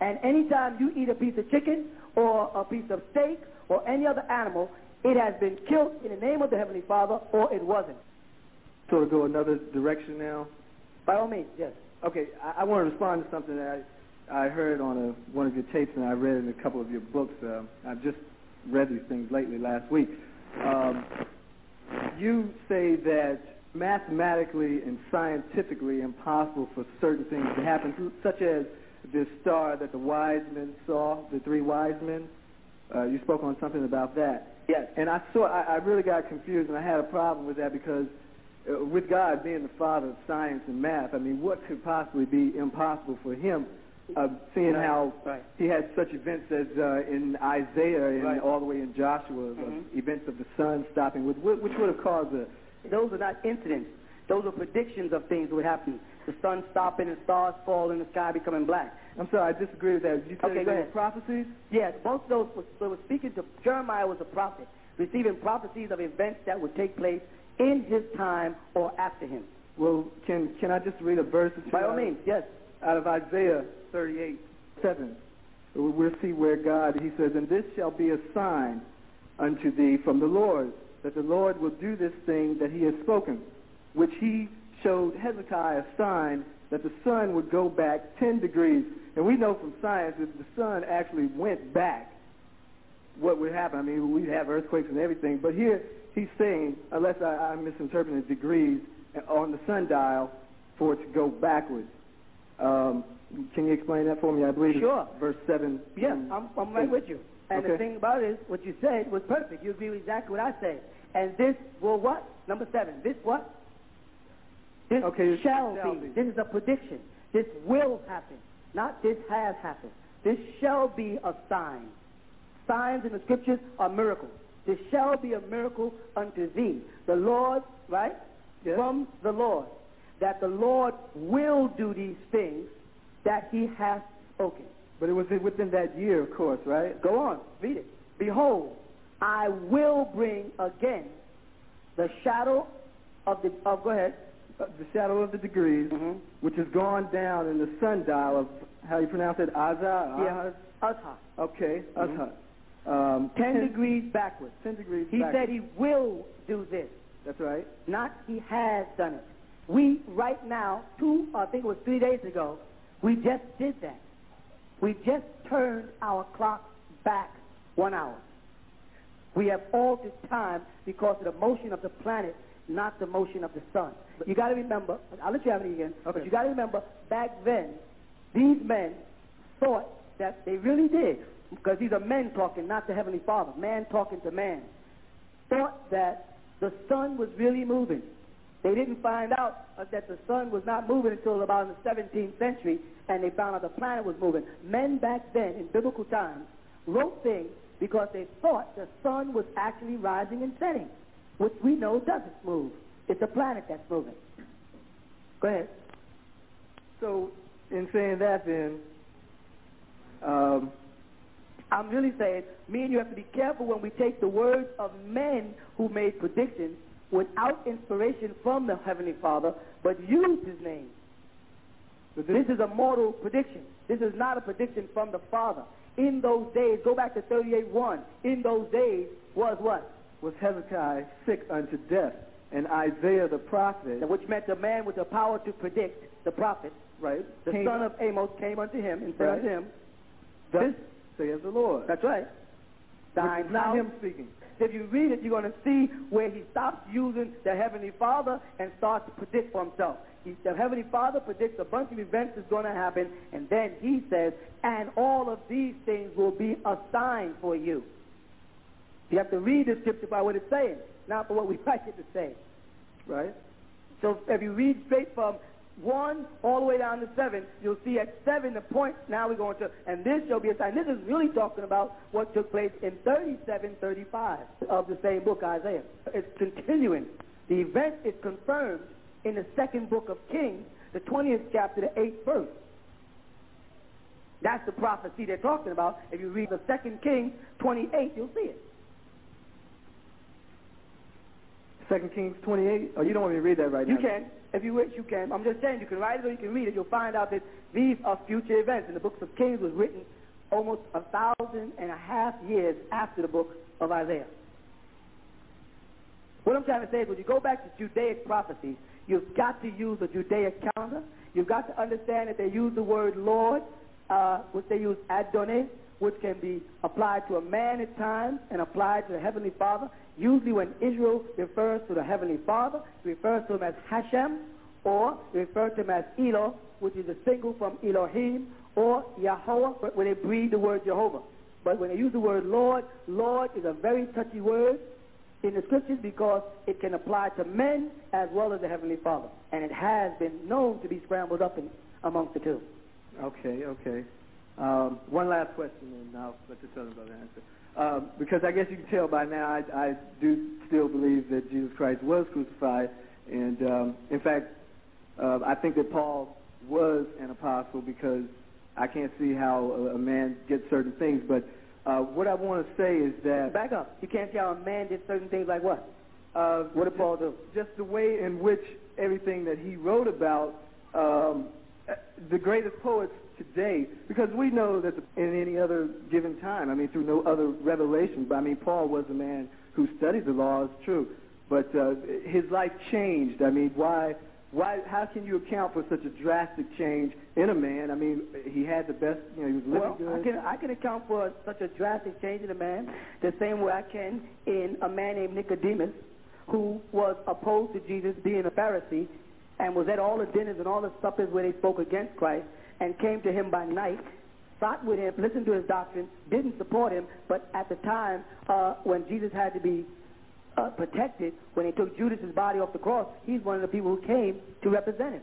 and anytime you eat a piece of chicken or a piece of steak or any other animal, it has been killed in the name of the Heavenly Father or it wasn't. Sort of go another direction now. By all means, yes. Okay, I, I want to respond to something that I, I heard on a, one of your tapes and I read in a couple of your books. Uh, I've just read these things lately last week. Um, you say that mathematically and scientifically impossible for certain things to happen, such as this star that the wise men saw, the three wise men. Uh, you spoke on something about that. Yes. And I saw, I, I really got confused, and I had a problem with that because uh, with God being the father of science and math, I mean, what could possibly be impossible for him? Uh, seeing Right, how right. he had such events as uh, in Isaiah and Right. all the way in Joshua, of Mhm. events of the sun stopping, with, which would have caused a. Those are not incidents. Those are predictions of things that would happen. The sun stopping and stars falling, the sky becoming black. I'm sorry, I disagree with that. You said Okay, go ahead. prophecies. Yes, both of those were, so was speaking to Jeremiah was a prophet, receiving prophecies of events that would take place in his time or after him. Well, can can I just read a verse? By all means, yes. Out of Isaiah 38, 7. We'll see where God, he says, And this shall be a sign unto thee from the Lord, that the Lord will do this thing that he has spoken, which he showed Hezekiah a sign that the sun would go back 10 degrees. And we know from science that the sun actually went back, what would happen? I mean, we'd have earthquakes and everything. But here he's saying, unless I, I'm misinterpreting degrees on the sundial, for it to go backwards. Um, can you explain that for me? I believe Sure. verse 7. Yes, I'm, I'm right with you. And the thing about it is, what you said was perfect. You agree with exactly what I said. And this will what? Number seven. This what? This Okay, shall, shall be. be. This is a prediction. This will happen. Not this has happened. This shall be a sign. Signs in the scriptures are miracles. This shall be a miracle unto thee. The Lord, right? From the Lord. That the Lord will do these things that he hath spoken. But it was within that year, of course, right? Go on, read it. Behold, I will bring again the shadow of the of go ahead. Uh, the shadow of the degrees, Mm-hmm. which has gone down in the sundial of, how you pronounce it, Azar? Yeah, Azhar. Okay, Mhm. Azhar. Um, Ten degrees backwards. 10 degrees backwards He backwards. said he will do this. That's right. Not he has done it. We right now, two I think it was three days ago, we just did that. We just turned our clock back one hour. We have altered time because of the motion of the planet, not the motion of the sun. You got to remember. I'll let you have it again. But you got to remember, back then, these men thought that they really did, because these are men talking, not the heavenly Father. Man talking to man. Thought that the sun was really moving. They didn't find out uh, that the sun was not moving until about the 17th century, and they found out the planet was moving. Men back then, in biblical times, wrote things because they thought the sun was actually rising and setting, which we know doesn't move. It's a planet that's moving. Go ahead. So, in saying that, then, um, I'm really saying, me and you have to be careful when we take the words of men who made predictions without inspiration from the Heavenly Father, but use His name. This is a mortal prediction. This is not a prediction from the Father. In those days, go back to 38.1. In those days was what? Was Hezekiah sick unto death, and Isaiah the prophet, Which meant the man with the power to predict, the prophet, right, the came- son of Amos came unto him and said Right. unto him, "This saith the Lord. That's right. Thine not him speaking. If you read it, you're going to see where he stops using the Heavenly Father and starts to predict for himself. He, the Heavenly Father predicts a bunch of events is going to happen, and then he says, and all of these things will be a sign for you. You have to read the scripture by what it's saying, not for what we <laughs> like it to say. Right? So if you read straight from 1 all the way down to 7, you'll see at 7 the point, now we're going to, and this shall be a sign. This is really talking about what took place in 37, 35 of the same book, Isaiah. It's continuing. The event is confirmed in the second book of Kings, the 20th chapter, the 8th verse. That's the prophecy they're talking about. If you read the second Kings 28, you'll see it. Second Kings 28. Oh, you don't want me to read that right You now? You can. If you wish, you can. I'm just saying, you can write it or you can read it. You'll find out that these are future events. And the books of Kings was written almost a thousand and a half years after the book of Isaiah. What I'm trying to say is when you go back to Judaic prophecies, you've got to use a Judaic calendar. You've got to understand that they use the word Lord, uh, which they use Adonai, which can be applied to a man at times and applied to the Heavenly Father. Usually when Israel refers to the Heavenly Father, it refers to him as Hashem, or it refers to him as Elo, which is a single from Elohim, or Yahweh, but when they breathe the word Jehovah. But when they use the word Lord, Lord is a very touchy word in the scriptures because it can apply to men as well as the Heavenly Father. And it has been known to be scrambled up in, amongst the two. Okay, okay. Um, one last question, and I'll let the Southern brother answer. Um, because I guess you can tell by now, I, I do still believe that Jesus Christ was crucified, and um, in fact, uh, I think that Paul was an apostle because I can't see how a, a man gets certain things. But uh, what I want to say is that Back up. You can't see how a man did certain things like what? uh, What did Paul do? just the way in which everything that he wrote about um, uh, the greatest poets today, because we know that in any other given time, I mean, through no other revelation, but I mean, Paul was a man who studied the law, it's true, but uh, his life changed. I mean, why? Why? How can you account for such a drastic change in a man? I mean, he had the best. You know, he was living Well, good. I can, I can account for such a drastic change in a man the same way I can in a man named Nicodemus who was opposed to Jesus being a Pharisee and was at all the dinners and all the suppers where they spoke against Christ and came to him by night, sat with him, listened to his doctrine, didn't support him, but at the time uh, when Jesus had to be uh, protected, when he took Judas's body off the cross, he's one of the people who came to represent him.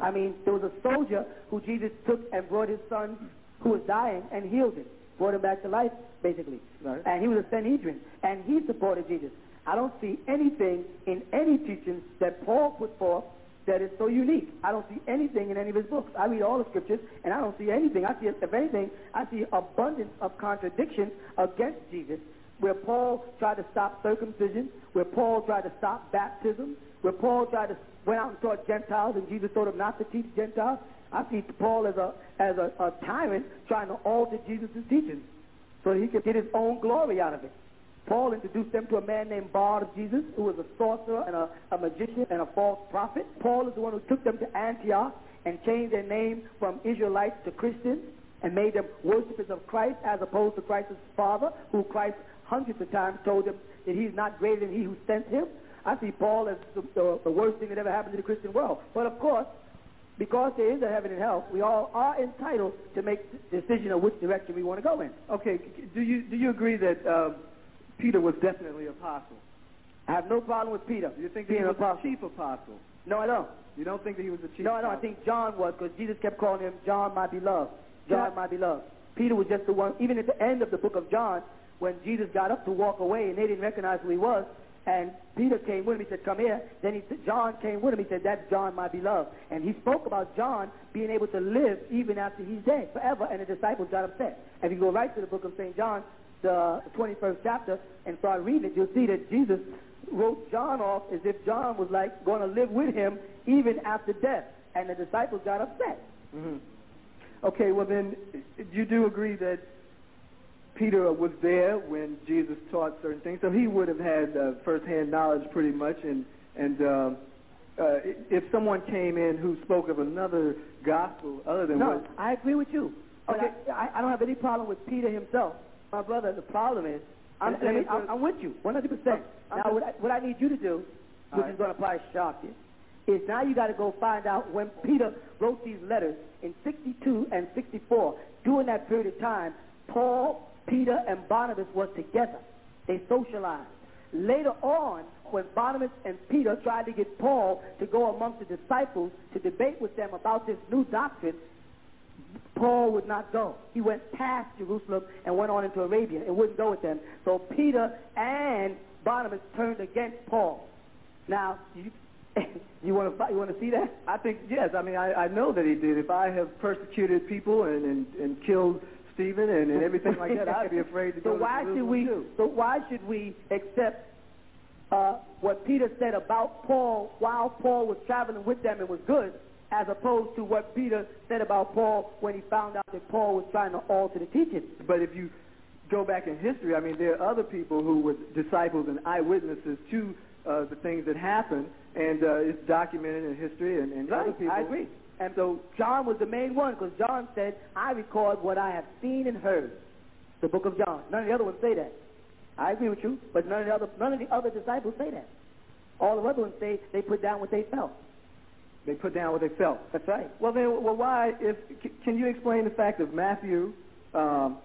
I mean, there was a soldier who Jesus took and brought his son who was dying and healed him, brought him back to life, basically. Right. And he was a Sanhedrin, and he supported Jesus. I don't see anything in any teaching that Paul put forth that is so unique. I don't see anything in any of his books. I read all the scriptures, and I don't see anything. I see, if anything, I see abundance of contradictions against Jesus, where Paul tried to stop circumcision, where Paul tried to stop baptism, where Paul tried to went out and taught Gentiles, and Jesus told him not to teach Gentiles. I see Paul as a as a, a tyrant trying to alter Jesus' teachings so he could get his own glory out of it. Paul introduced them to a man named Bar Jesus, who was a sorcerer and a, a magician and a false prophet. Paul is the one who took them to Antioch and changed their name from Israelites to Christians and made them worshippers of Christ as opposed to Christ's father, who Christ hundreds of times told them that he's not greater than he who sent him. I see Paul as the, the, the worst thing that ever happened to the Christian world. But of course, because there is a heaven and hell, we all are entitled to make the decision of which direction we want to go in. Okay, do you do you agree that uh, Peter was definitely an apostle? I have no problem with Peter. You think being he was apostle. the chief apostle? No, I don't. You don't think that he was the chief? No, I don't. I think John was because Jesus kept calling him John, my beloved. John, Yeah. my beloved. Peter was just the one. Even at the end of the book of John, when Jesus got up to walk away and they didn't recognize who he was, And Peter came with him. He said, "Come here." Then he, said, John came with him. He said, "That's John, my beloved." And he spoke about John being able to live even after he's dead forever. And the disciples got upset. And if you go right to the book of Saint John, the 21st chapter, and start reading it, you'll see that Jesus wrote John off as if John was like going to live with him even after death. And the disciples got upset. hmm Okay, well then, you do agree that Peter was there when Jesus taught certain things, so he would have had uh, first-hand knowledge pretty much. And and uh, uh, if someone came in who spoke of another gospel other than No, what, I agree with you. Okay. I, I don't have any problem with Peter himself. My brother, the problem is, I'm, me- I'm, I'm with you, 100%. Now, what I, what I need you to do, which right. is going to probably shock you, is now you got to go find out when Peter wrote these letters in 62 and 64. During that period of time, Paul, Peter, and Barnabas were together. They socialized. Later on, when Barnabas and Peter tried to get Paul to go amongst the disciples to debate with them about this new doctrine, Paul would not go. He went past Jerusalem and went on into Arabia and wouldn't go with them. So Peter and Barnabas turned against Paul. Now, you, <laughs> you want to you want to see that? I think yes. I mean, I, I know that he did. If I have persecuted people and and, and killed Stephen and, and everything like that, I'd be <laughs> afraid to so go to why should we? too. So why should we accept uh, what Peter said about Paul while Paul was traveling with them and was good, as opposed to what Peter said about Paul when he found out that Paul was trying to alter the teaching? But if you go back in history, I mean, there are other people who were disciples and eyewitnesses to uh, the things that happened, and uh, it's documented in history. And, and other people. I agree. And so John was the main one because John said, I record what I have seen and heard. The book of John. None of the other ones say that. I agree with you, but none of the other none of the other disciples say that. All the other ones say they put down what they felt. They put down what they felt. That's right. Well, then, well, why? If c- can you explain the fact of Matthew? Um,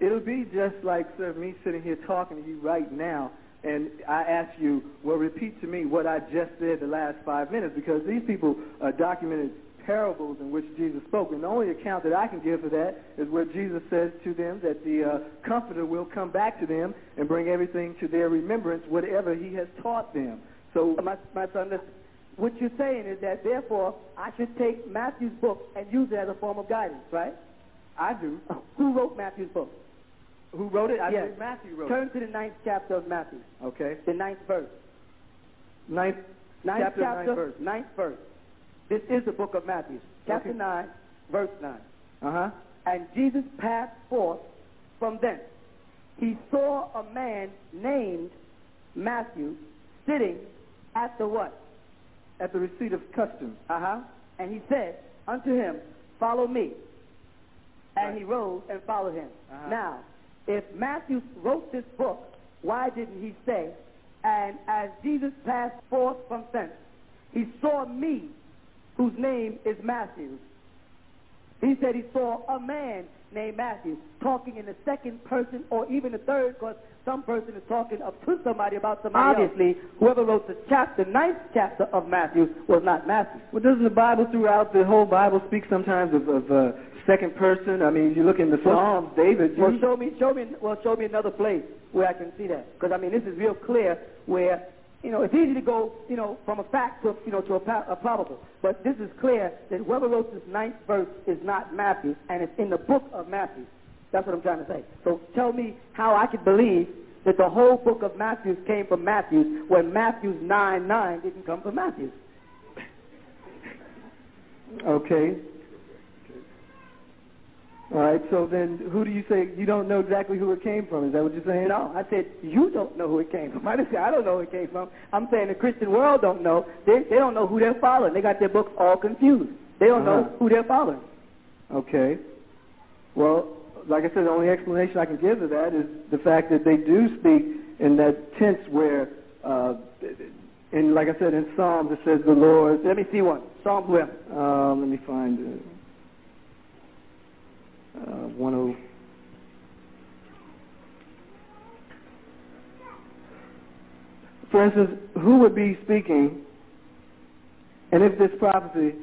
it'll be just like sir, me sitting here talking to you right now, and I ask you, well, repeat to me what I just said the last five minutes, because these people uh, documented parables in which Jesus spoke, and the only account that I can give for that is where Jesus says to them that the uh, Comforter will come back to them and bring everything to their remembrance, whatever He has taught them. So, my, my son, listen. What you're saying is that therefore I should take Matthew's book and use it as a form of guidance, right? I do. <laughs> Who wrote Matthew's book? Who wrote it? I yes. believe Matthew wrote Turn it. Turn to the ninth chapter of Matthew, Okay. the ninth verse. Ninth, Ninth chapter, ninth verse. ninth verse. This is the book of Matthew, chapter Okay. 9, verse 9. Uh huh. And Jesus passed forth from thence. He saw a man named Matthew sitting at the what? At the receipt of customs. Uh-huh. And he said unto him, Follow me. And he rose and followed him. Uh-huh. Now, if Matthew wrote this book, why didn't he say, And as Jesus passed forth from thence, he saw me, whose name is Matthew. He said he saw a man named Matthew talking in the second person or even the third because some person is talking up to somebody about somebody Obviously, whoever wrote the chapter, ninth chapter of Matthew was not Matthew. Well, doesn't the Bible throughout the whole Bible speak sometimes of, of uh, second person? I mean, you look in the Psalms, David. Well, show me, show me, well, show me another place where I can see that. Because I mean, this is real clear. Where you know, it's easy to go, you know, from a fact to you know to a, a probable. But this is clear that whoever wrote this ninth verse is not Matthew, and it's in the book of Matthew. That's what I'm trying to say. So tell me how I could believe that the whole book of Matthew came from Matthew when Matthew's 9 9 didn't come from Matthew. Okay. All right. So then, who do you say you don't know exactly who it came from? Is that what you're saying? No, I said you don't know who it came from. <laughs> I didn't say I don't know who it came from. I'm saying the Christian world don't know. They they don't know who they're following. They got their books all confused. They don't Uh-huh. know who they're following. Okay. Well, like I said, the only explanation I can give to that is the fact that they do speak in that tense where, uh, in like I said in Psalms, it says the Lord. Let me see one. Psalms where? Um, let me find. Uh, one oh. For instance, who would be speaking, and if this prophecy,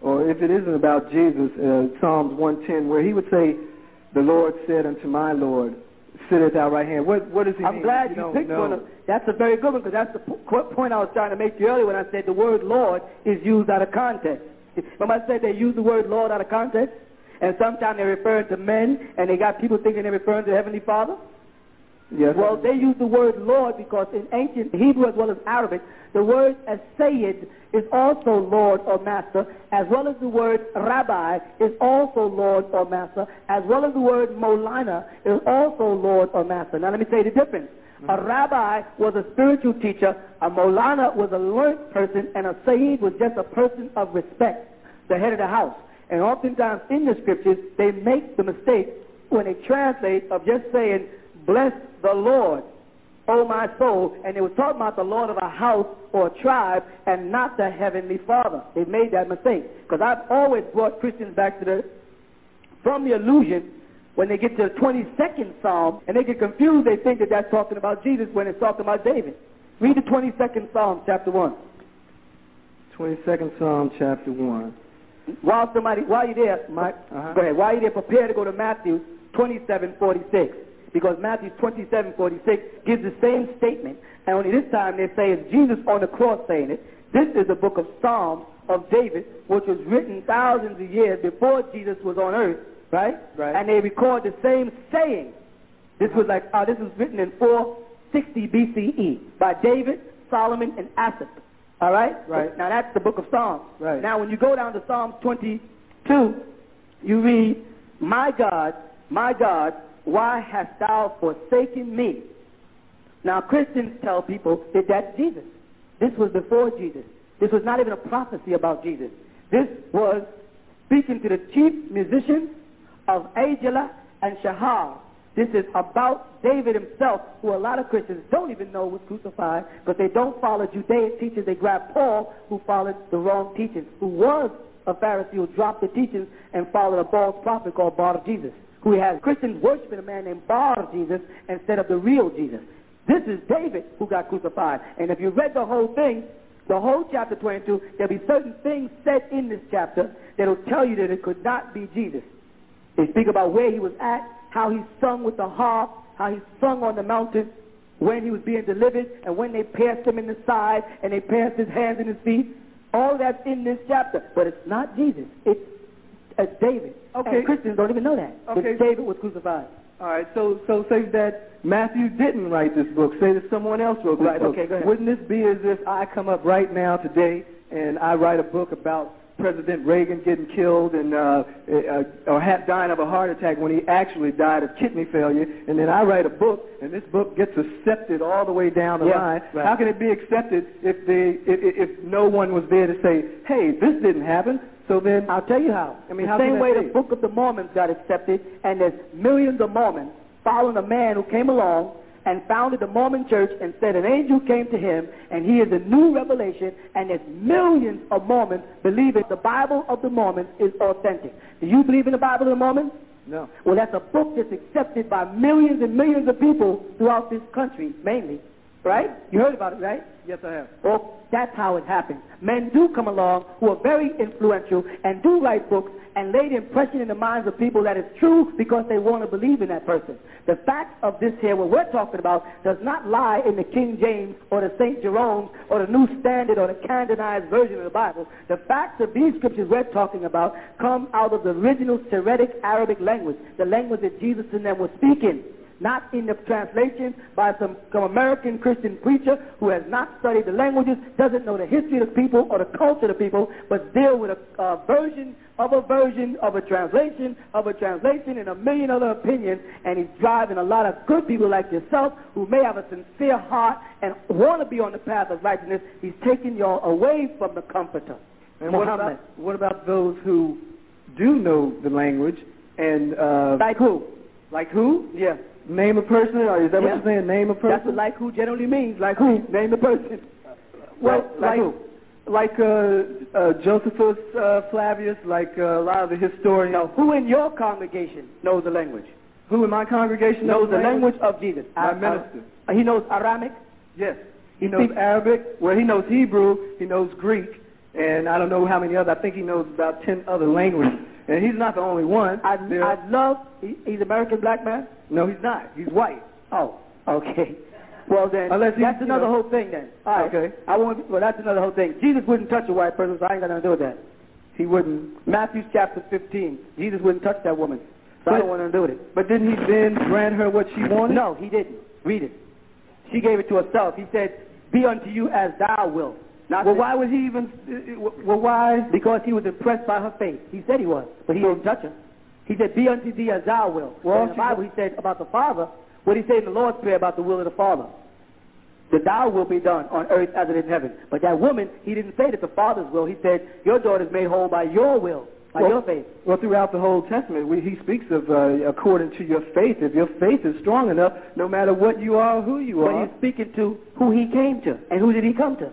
or if it isn't about Jesus, uh, Psalms 110, where he would say, the Lord said unto my Lord, sit at thy right hand. What what does he I'm mean? glad you don't picked know? one. Of, that's a very good one because that's the po- point I was trying to make you earlier when I said the word Lord is used out of context. I said they use the word Lord out of context? And sometimes they're referring to men and they got people thinking they're referring to the Heavenly Father? Yes. Well, they use the word Lord because in ancient Hebrew as well as Arabic, the word as Sayyid is also Lord or Master, as well as the word Rabbi is also Lord or Master, as well as the word Molana is also Lord or Master. Now let me tell you the difference. A mm-hmm. rabbi was a spiritual teacher, a Molana was a learned person, and a Sayyid was just a person of respect, the head of the house. And oftentimes in the scriptures, they make the mistake when they translate of just saying, bless the Lord, O my soul, and they were talking about the Lord of a house or a tribe and not the Heavenly Father. They made that mistake. Because I've always brought Christians back to the, from the illusion when they get to the 22nd Psalm and they get confused, they think that that's talking about Jesus when it's talking about David. Read the 22nd Psalm, chapter 1. 22nd Psalm, chapter 1. While somebody, while you're there, Mike, Uh-huh. go ahead. While you're there, prepare to go to Matthew 27:46 because Matthew 27:46 gives the same statement, and only this time they say it's Jesus on the cross saying it. This is the book of Psalms of David, which was written thousands of years before Jesus was on earth, right? Right. And they record the same saying. This was like, uh, this was written in 460 BCE by David, Solomon, and Asaph. All right? Right. Now that's the book of Psalms. Right. Now when you go down to Psalms 22, you read, My God, my God, why hast thou forsaken me? Now Christians tell people that that's Jesus. This was before Jesus. This was not even a prophecy about Jesus. This was speaking to the chief musicians of Ajala and Shahar. This is about David himself, who a lot of Christians don't even know was crucified because they don't follow Judaic teachings. They grab Paul, who followed the wrong teachings, who was a Pharisee who dropped the teachings and followed a false prophet called Bar Jesus, who has Christians worshiping a man named Bar Jesus instead of the real Jesus. This is David who got crucified. And if you read the whole thing, the whole chapter 22, there'll be certain things said in this chapter that'll tell you that it could not be Jesus. They speak about where he was at, how he sung with the harp, how he sung on the mountain, when he was being delivered, and when they pierced him in the side, and they pierced his hands and his feet. All that's in this chapter. But it's not Jesus. It's, it's David. Okay. And Christians don't even know that. Okay. That David was crucified. All right, so so say that Matthew didn't write this book. Say that someone else wrote this Right, book. okay, go ahead. Wouldn't this be as if I come up right now today and I write a book about President Reagan getting killed and uh, uh, or ha- dying of a heart attack when he actually died of kidney failure, and then I write a book and this book gets accepted all the way down the Yeah, line? right. How can it be accepted if they if if no one was there to say, hey, this didn't happen? So then I'll tell you how. I mean, the how same way the? Book of the Mormons got accepted, and there's millions of Mormons following a man who came along and founded the Mormon church and said an angel came to him, and he is a new revelation, and there's millions of Mormons believing the Bible of the Mormons is authentic. Do you believe in the Bible of the Mormons? No. Well, that's a book that's accepted by millions and millions of people throughout this country, mainly. Right? You heard about it, right? Yes, I have. Well, that's how it happens. Men do come along who are very influential and do write books and lay the impression in the minds of people that it's true because they want to believe in that person. The fact of this here, what we're talking about, does not lie in the King James or the St. Jerome or the New Standard or the canonized version of the Bible. The facts of these scriptures we're talking about come out of the original Syriac Arabic language, the language that Jesus and them were speaking not in the translation by some, some American Christian preacher who has not studied the languages, doesn't know the history of the people or the culture of the people, but deal with a uh, version of a version of a translation of a translation and a million other opinions, and he's driving a lot of good people like yourself who may have a sincere heart and want to be on the path of righteousness. He's taking y'all away from the Comforter, And what about what about those who do know the language and uh, like who? Like who? Yeah. Name a person, or is that Yeah. what you're saying? Name a person. That's what like who generally means. Like who? Name the person. Well, like, like who? like uh, uh, Josephus uh, Flavius, like uh, a lot of the historians. No, who in your congregation knows the language? Who in my congregation knows the language of Jesus? My Uh, minister. uh, he knows Aramaic. Yes. He knows speaks- Arabic. Well, he knows Hebrew. He knows Greek, and I don't know how many other. I think he knows about ten other languages. And he's not the only one. I, I love, he, he's an American black man? No, he's not. He's white. Oh, okay. Well then, Unless he- that's another know- whole thing then. All right. Okay. I won't, well that's another whole thing. Jesus wouldn't touch a white person, so I ain't got nothing to do with that. He wouldn't. Matthew chapter 15. Jesus wouldn't touch that woman. So I But- don't want to do with it. But didn't he then grant her what she wanted? No, he didn't. Read it. She gave it to herself. He said, be unto you as thou wilt. Not Well, why was he even? uh, Well, why? Because he was impressed by her faith. He said he was, but he didn't touch her. He said, be unto thee as thou wilt. Well, in the Bible, he said about the Father, what did he say in the Lord's Prayer about the will of the Father? That thou will be done on earth as it is in heaven. But that woman, he didn't say that the Father's will. He said, your daughter is made whole by your will, by Well- your faith. Well, throughout the whole Testament, we, he speaks of uh, according to your faith. If your faith is strong enough, no matter what you are, who you But are, he's speaking to who he came to. And who did he come to?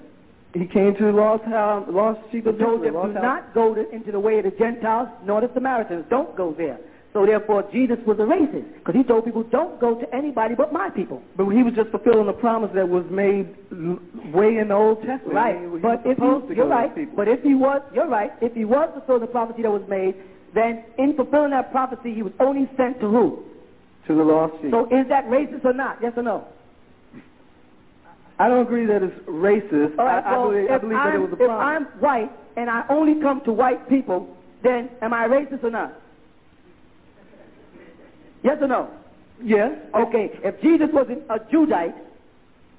He came to the lost house, lost sheep He of told them, do not go to, into the way of the Gentiles, nor the Samaritans. Don't go there. So therefore, Jesus was a racist, because he told people, don't go to anybody but my people. But he was just fulfilling the promise that was made way in the Old Testament. Right. Mean, he but if he, you're right. But if he was, you're right. If he was fulfilling the prophecy that was made, then in fulfilling that prophecy, he was only sent to who? to the lost sheep. So is that racist or not? Yes or no? I don't agree that it's racist. Right. I, I believe, I believe that it was a problem. if. I'm white and I only come to white people, then am I racist or not? Yes or no? Yes. Okay, if Jesus was a Judite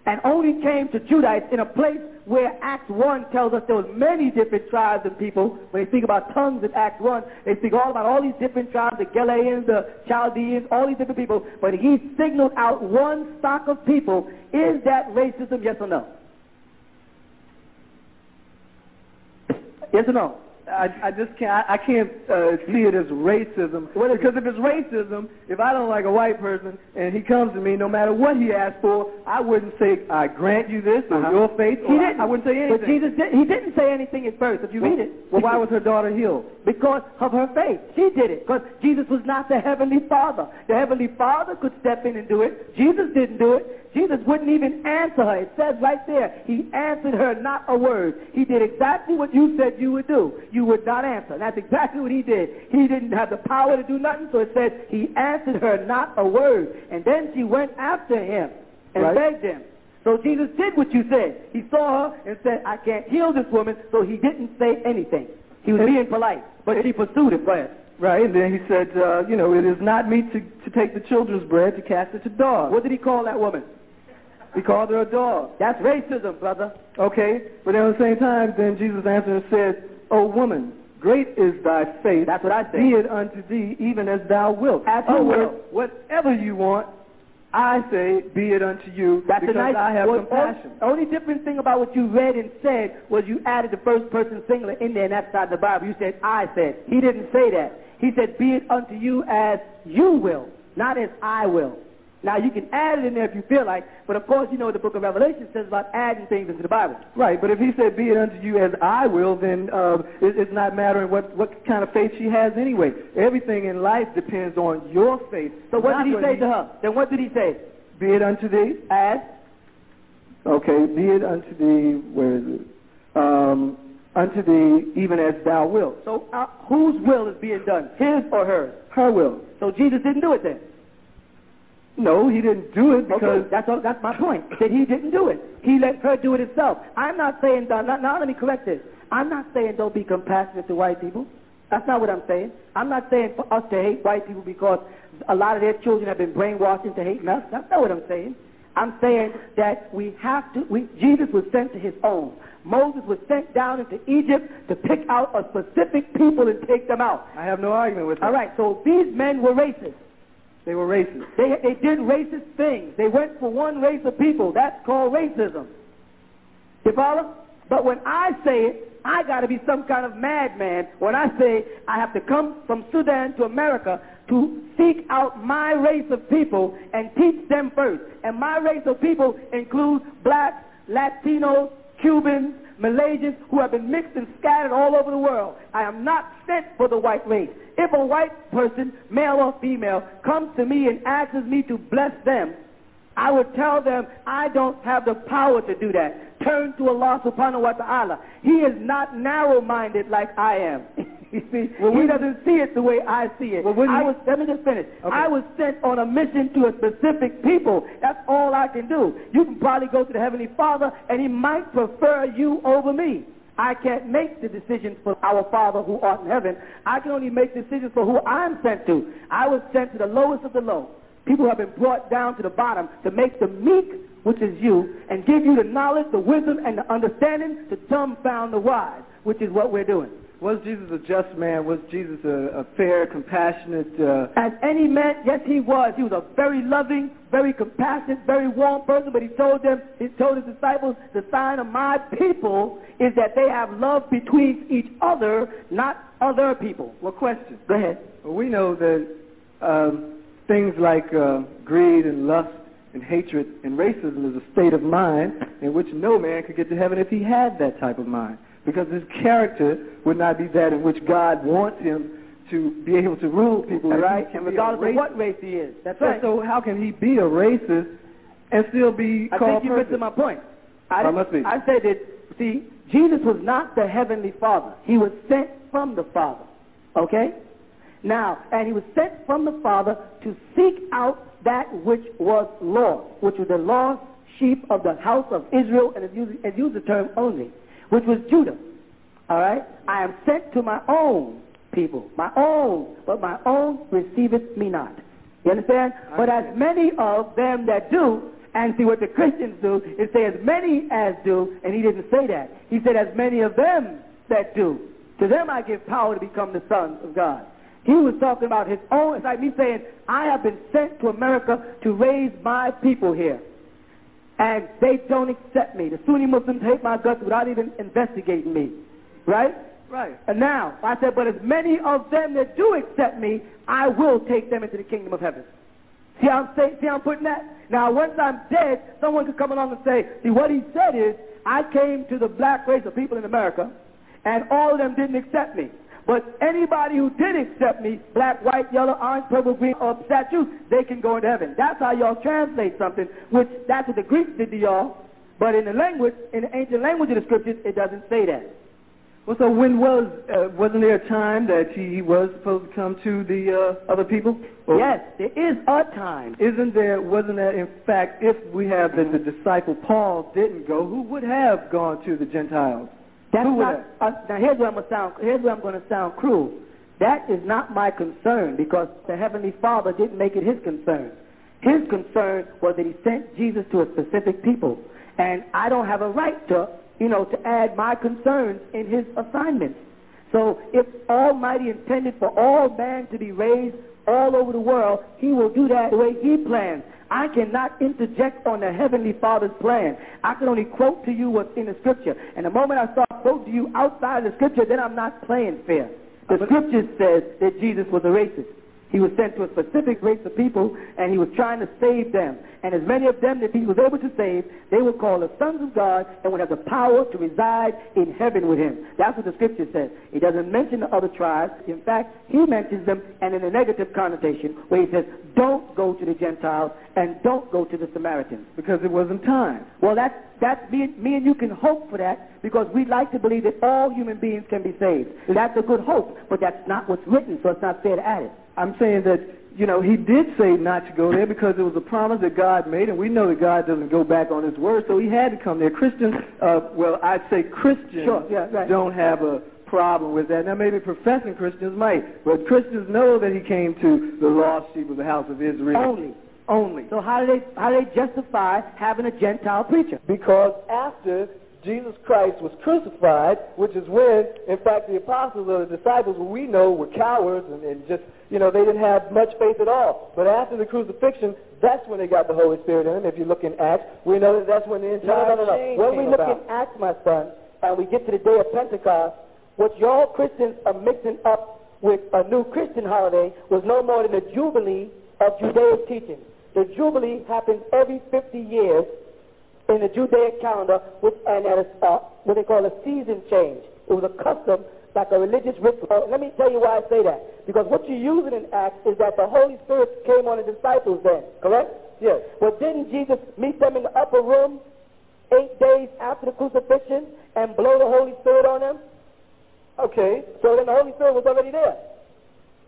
and only came to Judites in a place where Acts 1 tells us there was many different tribes and people, when they speak about tongues in Acts 1, they speak all about all these different tribes, the Galileans, the Chaldeans, all these different people, but he signaled out one stock of people. Is that racism, yes or no? Yes or no? I, I just can't. I, can't uh, see it as racism. because if it's racism, if I don't like a white person and he comes to me, no matter what he asks for, I wouldn't say I grant you this or Uh-huh. your faith. He didn't. I wouldn't say anything. But Jesus did, he didn't say anything at first. If you Well- read it, well, why was her daughter healed? Because of her faith. She did it. Because Jesus was not the Heavenly Father. The Heavenly Father could step in and do it. Jesus didn't do it. Jesus wouldn't even answer her. It says right there, he answered her not a word. He did exactly what you said you would do. You would not answer. That's exactly what he did. He didn't have the power to do nothing, so it says he answered her not a word. And then she went after him and Right. begged him. So Jesus did what you said. He saw her and said, I can't heal this woman, so he didn't say anything. He was being polite, but she pursued it. Go. Right, and then he said, uh, you know, it is not meet to, to take the children's bread to cast it to dogs. What did he call that woman? He called her a dog. That's racism, brother. Okay, but at the same time, then Jesus answered and said, O woman, great is thy faith. That's what I said. Be it unto thee even as thou wilt. As In you will. whatever you want, I say, be it unto you That's because nice. I have well, compassion. The only different thing about what you read and said was you added the first person singular in there, and that's not the Bible. You said I said. He didn't say that. He said, "Be it unto you as you will, not as I will." Now you can add it in there if you feel like, but of course you know what the Book of Revelation says about adding things into the Bible. Right, but if he said, be it unto you as I will, then uh, it, it's not mattering what, what kind of faith she has anyway. Everything in life depends on your faith. So what did he say to her? Then what did he say? Be it unto thee. As Okay, be it unto thee, where is it? Um, unto thee even as thou wilt. so, uh, whose will is being done? His or hers? Her will. So Jesus didn't do it then. No, he didn't do it because okay, that's all, that's my point. <coughs> That he didn't do it. He let her do it himself. I'm not saying that. Now, now let me correct this. I'm not saying don't be compassionate to white people. That's not what I'm saying. I'm not saying for us to hate white people because a lot of their children have been brainwashed into hating us. That's not what I'm saying. I'm saying that we have to. We, Jesus was sent to his own. Moses was sent down into Egypt to pick out a specific people and take them out. I have no argument with that. All right. So these men were racist. They were racist. They, they did racist things. They went for one race of people. That's called racism. You follow? But when I say it, I got to be some kind of madman when I say I have to come from Sudan to America to seek out my race of people and teach them first. And my race of people includes blacks, Latinos, Cubans, Malaysians who have been mixed and scattered all over the world. I am not sent for the white race. If a white person, male or female, comes to me and asks me to bless them, I would tell them I don't have the power to do that. Turn to Allah subhanahu wa ta'ala. He is not narrow-minded like I am. <laughs> You see, <laughs> he doesn't see it the way I see it. I was, let me just finish. I was sent on a mission to a specific people. That's all I can do. You can probably go to the Heavenly Father, and He might prefer you over me. I can't make the decisions for our Father who art in heaven. I can only make decisions for who I'm sent to. I was sent to the lowest of the low. People have been brought down to the bottom to make the meek, which is you, and give you the knowledge, the wisdom, and the understanding to dumbfound the wise, which is what we're doing. Was Jesus a just man? Was Jesus a, a fair, compassionate? Uh... As any man, yes, he was. He was a very loving, very compassionate, very warm person. But he told them, he told his disciples, the sign of my people is that they have love between each other, not other people. Well, question. Go ahead. Well, we know that um, things like uh, greed and lust and hatred and racism is a state of mind in which no man could get to heaven if he had that type of mind because his character would not be that in which God wants him to be able to rule people. Right, and regardless of what race he is. That's so, right. So how can he be a racist and still be I called think you missed my point. I, Oh, must be. I said that, see, Jesus was not the heavenly Father. He was sent from the Father. Okay? Now, and he was sent from the Father to seek out that which was lost, which was the lost sheep of the house of Israel, and it used, it used the term only, which was Judah. All right? I am sent to my own people, my own, but my own receiveth me not. You understand? But as many of them that do, and see what the Christians do, is say as many as do, and he didn't say that. He said as many of them that do. To them I give power to become the sons of God. He was talking about his own. It's like me saying, I have been sent to America to raise my people here. And they don't accept me. The Sunni Muslims hate my guts without even investigating me. Right? Right. And now, I said, but as many of them that do accept me, I will take them into the kingdom of heaven. See how I'm saying, see how I'm putting that? Now, once I'm dead, someone could come along and say, see, what he said is, I came to the black race of people in America, and all of them didn't accept me. But anybody who did accept me, black, white, yellow, orange, purple, green, or statue, they can go into heaven. That's how y'all translate something, which that's what the Greeks did to y'all. But in the language, in the ancient language of the scriptures, it doesn't say that. Well, so when was uh, wasn't there a time that he was supposed to come to the uh, other people? Or Yes, there is a time. Isn't there? Wasn't that in fact, if we have that the disciple Paul didn't go, who would have gone to the Gentiles? That's not, uh, now here's where I'm gonna sound. Here's where I'm going to sound cruel. That is not my concern because the heavenly Father didn't make it his concern. His concern was that he sent Jesus to a specific people, and I don't have a right to, you know, to add my concerns in his assignment. So if Almighty intended for all man to be raised all over the world, he will do that the way he plans. I cannot interject on the Heavenly Father's plan. I can only quote to you what's in the Scripture. And the moment I start quoting to you outside the Scripture, then I'm not playing fair. The uh, Scripture says that Jesus was a racist. He was sent to a specific race of people, and he was trying to save them. And as many of them that he was able to save, they were called the sons of God and would have the power to reside in heaven with him. That's what the scripture says. He doesn't mention the other tribes. In fact, he mentions them and in a negative connotation where he says, don't go to the Gentiles and don't go to the Samaritans. Because it wasn't time. Well, that's, that's me, me and you can hope for that because we like to believe that all human beings can be saved. That's a good hope, but that's not what's written, so it's not fair to add it. I'm saying that, you know, he did say not to go there because it was a promise that God made, and we know that God doesn't go back on his word, so he had to come there. Christians, uh, well, I'd say Christians Sure, yeah, right. don't have a problem with that. Now, maybe professing Christians might, but Christians know that he came to the lost sheep of the house of Israel. Only. Only. So how do they how do they justify having a Gentile preacher? Because after Jesus Christ was crucified, which is when, in fact, the apostles or the disciples, we know were cowards and, and just, you know, they didn't have much faith at all. But after the crucifixion, that's when they got the Holy Spirit in them. If you look in Acts, we know that that's when the entire No, no, no, no. change When came we look about. in Acts, my son, and we get to the day of Pentecost, what y'all Christians are mixing up with a new Christian holiday was no more than a jubilee of Judaic teaching. The jubilee happens every 50 years in the Judaic calendar, which and at a, uh, what they call a season change. It was a custom, like a religious ritual. Uh, let me tell you why I say that. Because what you're using in Acts is that the Holy Spirit came on the disciples then, correct? Yes. Well, didn't Jesus meet them in the upper room eight days after the crucifixion and blow the Holy Spirit on them? Okay, so then the Holy Spirit was already there.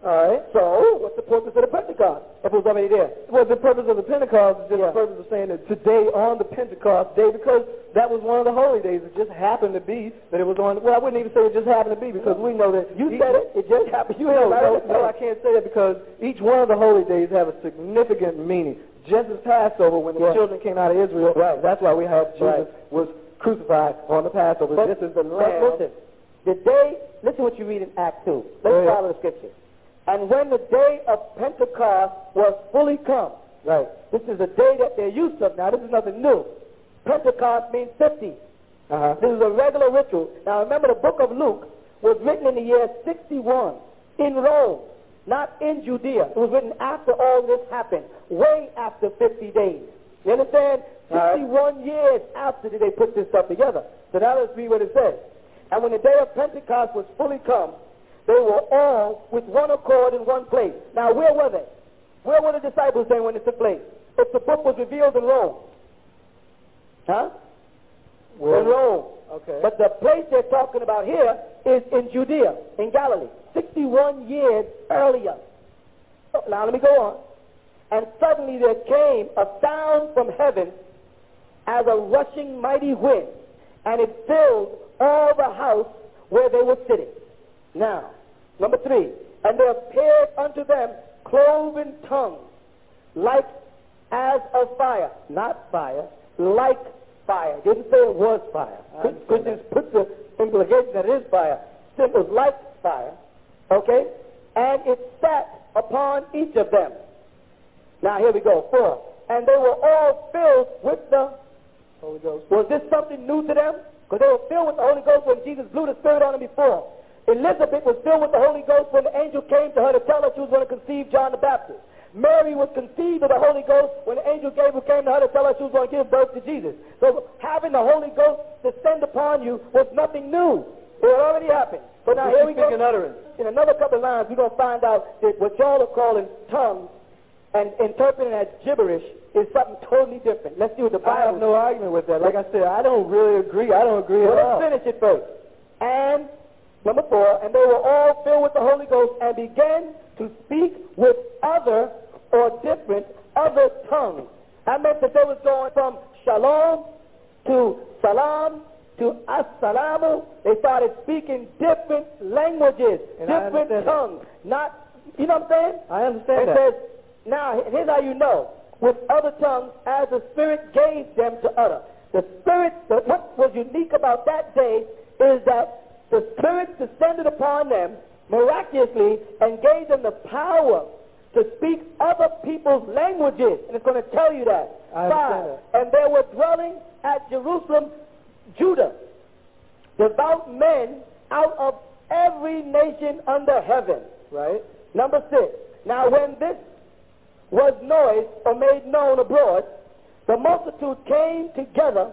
All right, so what's the purpose of the Pentecost if it was already there? Well, the purpose of the Pentecost is just the purpose of saying that today on the Pentecost day, because that was one of the holy days. It just happened to be that it was on. Well, I wouldn't even say it just happened to be because we know that You each- said it. It just happened. You no, ain't no, no, I can't say that because each one of the holy days have a significant meaning. Just as Passover, when the Yeah. children came out of Israel, Right. that's why we have Jesus Right. was crucified on the Passover. But, this is the but lamb. listen, the day, listen what you read in Act 2. Let's follow the scripture. And when the day of Pentecost was fully come, Right. this is a day that they're used to. Now, this is nothing new. Pentecost means 50. Uh-huh. This is a regular ritual. Now, remember, the book of Luke was written in the year 61 in Rome, not in Judea. It was written after all this happened, way after 50 days. You understand? Right. 61 years after did they put this stuff together. So now let's read what it says. And when the day of Pentecost was fully come, they were all with one accord in one place. Now, where were they? Where were the disciples then when it took place? If the book was revealed in Rome. Huh? Where- in Rome. Okay. But the place they're talking about here is in Judea, in Galilee, 61 years earlier. Oh, now let me go on. And suddenly there came a sound from heaven as a rushing mighty wind, and it filled all the house where they were sitting. Now, number three, and there appeared unto them cloven tongues, like as of fire, not fire, like fire. Didn't say it was fire. Christians put the implication that it is fire. It was like fire. Okay? And it sat upon each of them. Now here we go. Four. And they were all filled with the Holy Ghost. Was this something new to them? Because they were filled with the Holy Ghost when Jesus blew the Spirit on them before. Elizabeth was filled with the Holy Ghost when the angel came to her to tell her she was going to conceive John the Baptist. Mary was conceived of the Holy Ghost when the angel Gabriel came to her to tell her she was going to give birth to Jesus. So having the Holy Ghost descend upon you was nothing new. It had already happened. But now here we go. in utterance. In another couple of lines, we're going to find out that what y'all are calling tongues and interpreting as gibberish is something totally different. Let's see what the I have no argument with that. Like I said, I don't really agree. I don't agree well, at all. let's finish it first. And number four, and they were all filled with the Holy Ghost and began to speak with other or different other tongues. That meant that they was going from shalom to salam to assalamu. They started speaking different languages, And different understand that. tongues. Not, you know what I'm saying? I understand It that. says, now here's how you know. With other tongues, as the Spirit gave them to utter. The Spirit, the, what was unique about that day is that the Spirit descended upon them miraculously and gave them the power to speak other people's languages. And it's going to tell you that. Five, and they were dwelling at Jerusalem, Judah, devout men out of every nation under heaven. Right? Number six. Now, when this was noised or made known abroad, the multitude came together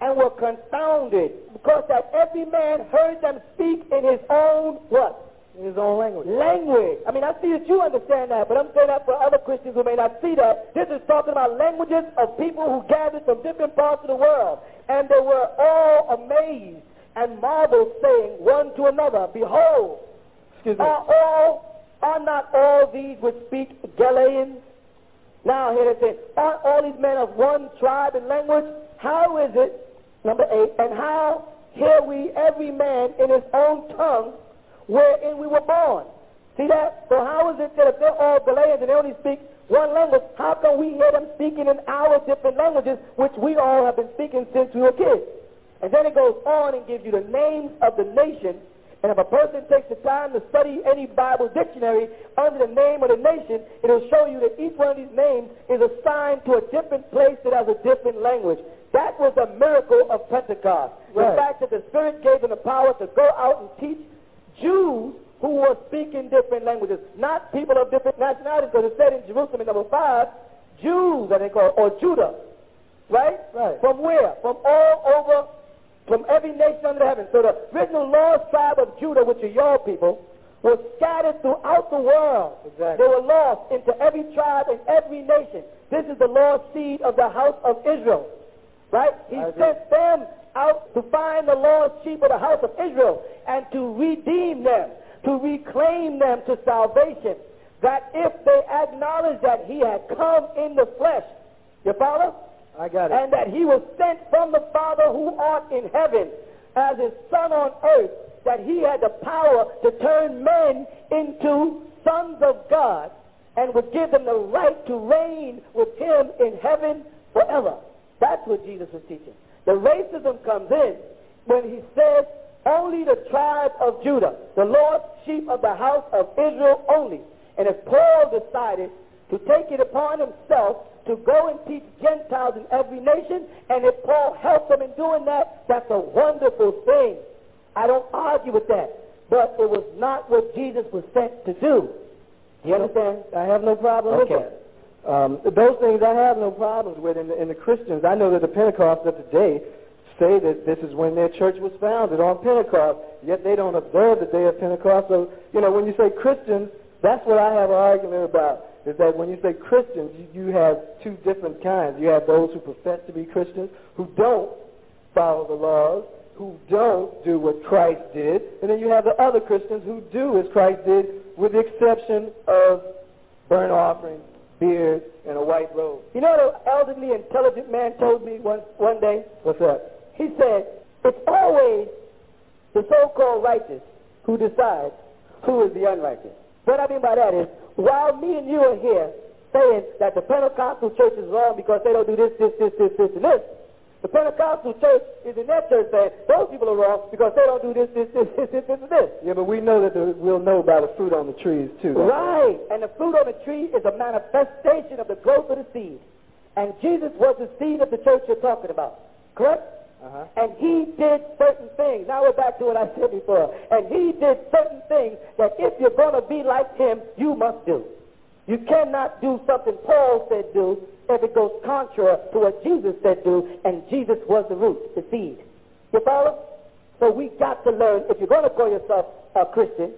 and were confounded, because that every man heard them speak in his own what? In his own language. Language. I mean, I see that you understand that, but I'm saying that for other Christians who may not see that. This is talking about languages of people who gathered from different parts of the world. And they were all amazed and marveled, saying one to another, Behold, Excuse me. are all, are not all these which speak Galileans? Now here it says, aren't all these men of one tribe and language? How is it, number eight, and how hear we every man in his own tongue wherein we were born? See that? So how is it that if they're all Galileans and they only speak one language, how can we hear them speaking in our different languages, which we all have been speaking since we were kids? And then it goes on and gives you the names of the nations and if a person takes the time to study any Bible dictionary under the name of the nation, it'll show you that each one of these names is assigned to a different place that has a different language. That was a miracle of Pentecost. The Right. fact that the Spirit gave them the power to go out and teach Jews who were speaking different languages, not people of different nationalities, because it said in Jerusalem in number five, Jews, that they call, or Judah, right? Right. From where? From all over from every nation under heaven. So the original lost tribe of Judah, which are your people, was scattered throughout the world. Exactly. They were lost into every tribe and every nation. This is the lost seed of the house of Israel. Right? He sent them out to find the lost sheep of the house of Israel and to redeem them, to reclaim them to salvation. That if they acknowledge that he had come in the flesh, you follow? I got it. And that he was sent from the Father who art in heaven as his son on earth, that he had the power to turn men into sons of God and would give them the right to reign with him in heaven forever. That's what Jesus was teaching. The racism comes in when he says only the tribe of Judah, the lost sheep of the house of Israel only. And if Paul decided to take it upon himself to go and teach Gentiles in every nation, and if Paul helped them in doing that, that's a wonderful thing. I don't argue with that. But it was not what Jesus was sent to do. You understand? I have no problem Okay. with that. Um, those things I have no problems with. In the, in the Christians, I know that the Pentecostals of today say that this is when their church was founded on Pentecost, yet they don't observe the day of Pentecost. So, you know, when you say Christians, that's what I have an argument about. Is that when you say Christians, you, you have two different kinds. You have those who profess to be Christians, who don't follow the laws, who don't do what Christ did, and then you have the other Christians who do as Christ did, with the exception of burnt offerings, beard, and a white robe. You know what an elderly, intelligent man told me one, one day? What's that? He said, it's always the so-called righteous who decides who is the unrighteous. What I mean by that is, while me and you are here saying that the Pentecostal church is wrong because they don't do this, this, this, this, this, and this, the Pentecostal church is in their church saying those people are wrong because they don't do this, this, this, this, this, this, and this. Yeah, but we know that the, we'll know by the fruit on the trees too. Right. And the fruit on the tree is a manifestation of the growth of the seed. And Jesus was the seed of the church you're talking about. Correct? Uh-huh. And he did certain things. Now we're back to what I said before. And he did certain things that if you're going to be like him, you must do. You cannot do something Paul said do if it goes contrary to what Jesus said do, and Jesus was the root, the seed. You follow? So we got to learn, if you're going to call yourself a Christian,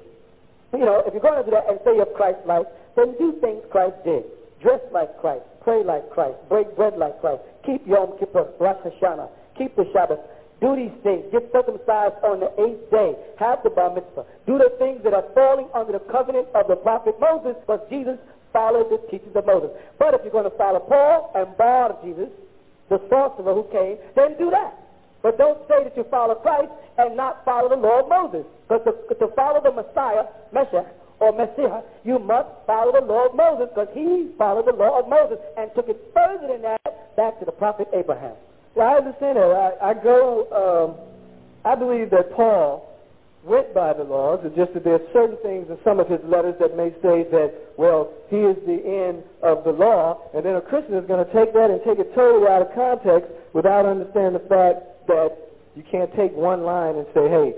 you know, if you're going to do that and say you're Christ-like, then do things Christ did. Dress like Christ, pray like Christ, break bread like Christ, keep Yom Kippur, Rosh Hashanah, keep the Sabbath, do these things, get circumcised on the eighth day, have the bar mitzvah, do the things that are falling under the covenant of the prophet Moses, but Jesus followed the teachings of Moses. But if you're going to follow Paul and Bar Jesus, the sorcerer who came, then do that. But don't say that you follow Christ and not follow the of Moses. Because to, to follow the Messiah, Mashiach, or Messiah, you must follow the of Moses because he followed the law of Moses and took it further than that back to the prophet Abraham. Well, I understand that. I, I go, um, I believe that Paul went by the laws. It's just that there are certain things in some of his letters that may say that, well, he is the end of the law, and then a Christian is going to take that and take it totally out of context without understanding the fact that you can't take one line and say, hey,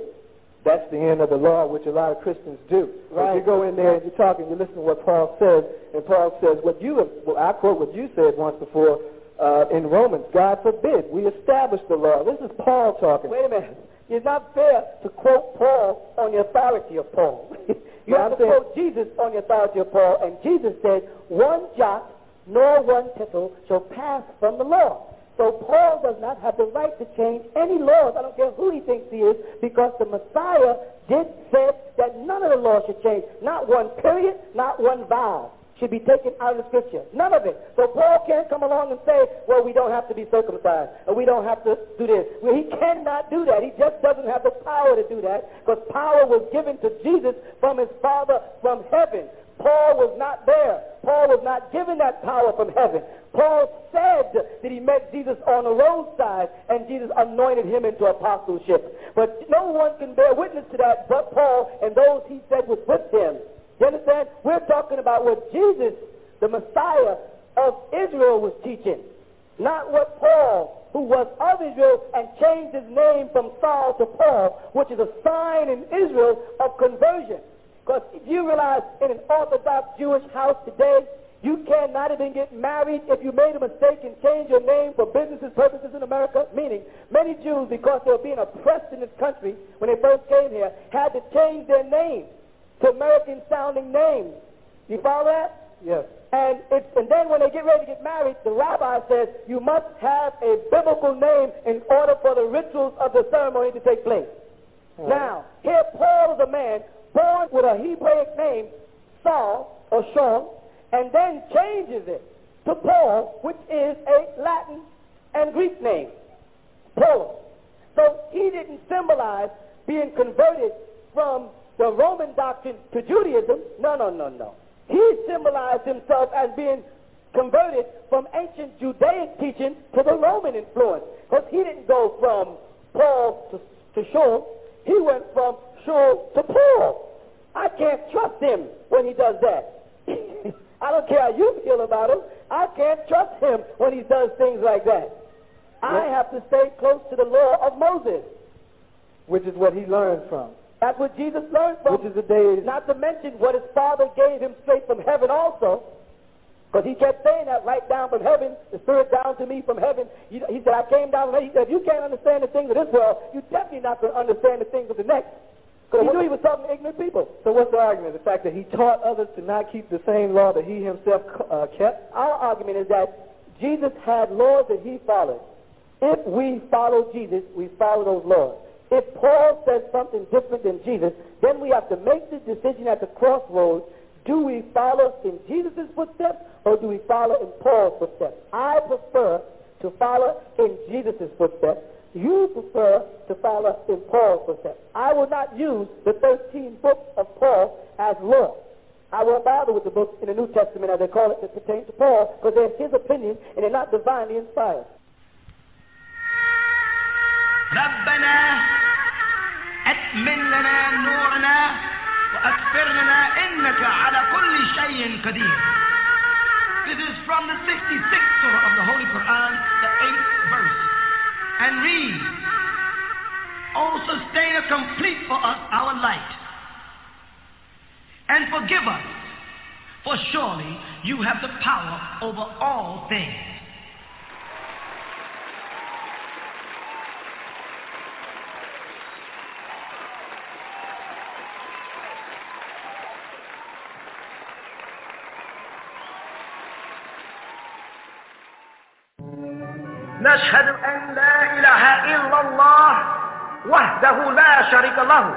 that's the end of the law, which a lot of Christians do. Right. If you go in there and you're talking, you listen to what Paul says, and Paul says, what you have, well, I quote what you said once before uh, in Romans, God forbid, we establish the law. This is Paul talking. Wait a minute. It's not fair to quote Paul on the authority of Paul. <laughs> you have to saying- quote Jesus on the authority of Paul, and Jesus said, one jot nor one tittle shall pass from the law. So Paul does not have the right to change any laws. I don't care who he thinks he is, because the Messiah did say that none of the laws should change. Not one period, not one vowel should be taken out of the scripture. None of it. So Paul can't come along and say, well, we don't have to be circumcised, or we don't have to do this. Well, he cannot do that. He just doesn't have the power to do that, because power was given to Jesus from his Father from heaven. Paul was not there. Paul was not given that power from heaven. Paul said that he met Jesus on the roadside and Jesus anointed him into apostleship. But no one can bear witness to that but Paul and those he said was with him. You understand? We're talking about what Jesus, the Messiah of Israel, was teaching. Not what Paul, who was of Israel and changed his name from Saul to Paul, which is a sign in Israel of conversion. Because if you realize in an Orthodox Jewish house today, you cannot even get married if you made a mistake and changed your name for business purposes in America. Meaning, many Jews, because they were being oppressed in this country when they first came here, had to change their name to American sounding names. You follow that? Yes. And, it's, and then when they get ready to get married, the rabbi says, you must have a biblical name in order for the rituals of the ceremony to take place. Now, here Paul is a man born with a Hebraic name, Saul or Shaul, and then changes it to Paul, which is a Latin and Greek name, Paul. So he didn't symbolize being converted from the Roman doctrine to Judaism. No, no, no, no. He symbolized himself as being converted from ancient Judaic teaching to the Roman influence. Because he didn't go from Paul to, to Shaul. He went from Shaul to Paul. I can't trust him when he does that. <laughs> I don't care how you feel about him. I can't trust him when he does things like that. I have to stay close to the law of Moses. Which is what he learned from. That's what Jesus learned from. Which is the day. Not to mention what his father gave him straight from heaven also. Because he kept saying that right down from heaven, the Spirit down to me from heaven. He, he said, I came down from heaven. He said, if you can't understand the things of this world, you're definitely not going to understand the things of the next. Because he knew he was talking to ignorant people. So what's the argument? The fact that he taught others to not keep the same law that he himself uh, kept? Our argument is that Jesus had laws that he followed. If we follow Jesus, we follow those laws. If Paul says something different than Jesus, then we have to make the decision at the crossroads. Do we follow in Jesus' footsteps or do we follow in Paul's footsteps? I prefer to follow in Jesus' footsteps. You prefer to follow in Paul's footsteps. I will not use the 13 books of Paul as law. I won't bother with the books in the New Testament, as they call it, that pertain to Paul, because they're his opinion and they're not divinely inspired. ربنا أتمن لنا نورنا وأكفر لنا إنك على كل شيء قدير This is from the 66th surah of the Holy Quran, the 8th verse. And read, O sustainer, complete for us our light. And forgive us, for surely you have the power over all things. نشهد أن لا إله إلا الله وحده لا شريك له.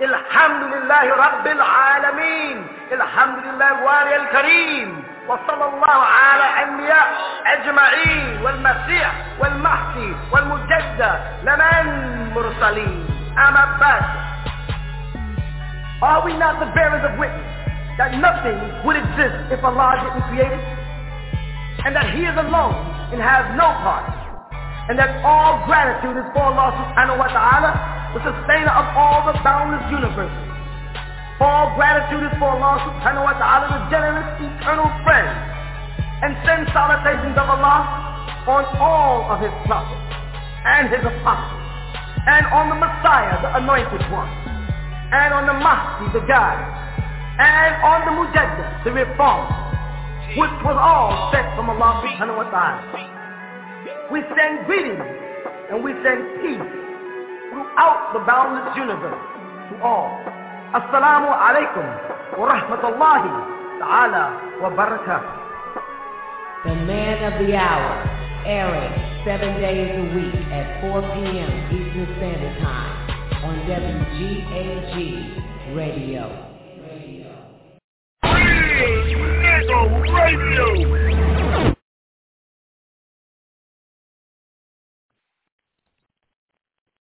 الحمد لله رب العالمين. الحمد لله الوالي الكريم. وصلى الله على أنبياء أجمعين. والمسيح والمهدي والمجدد. لمن مرسلين أما بعد. Are we not the bearers of witness that nothing would exist if Allah didn't create it? And that He is alone and has no part. And that all gratitude is for Allah subhanahu wa ta'ala, the sustainer of all the boundless universes. All gratitude is for Allah subhanahu wa ta'ala, the generous eternal friend. And send salutations of Allah on all of his prophets and his apostles. And on the Messiah, the anointed one. And on the Mahdi, the guide. And on the Mujaddid, the reformer which was all sent from Allah subhanahu wa ta'ala. We send greetings and we send peace throughout the boundless universe to all. Assalamu alaikum wa rahmatullahi ta'ala wa barakatuh. The man of the hour, airing seven days a week at 4 p.m. Eastern Standard Time on WGAG Radio. Nigga Radio.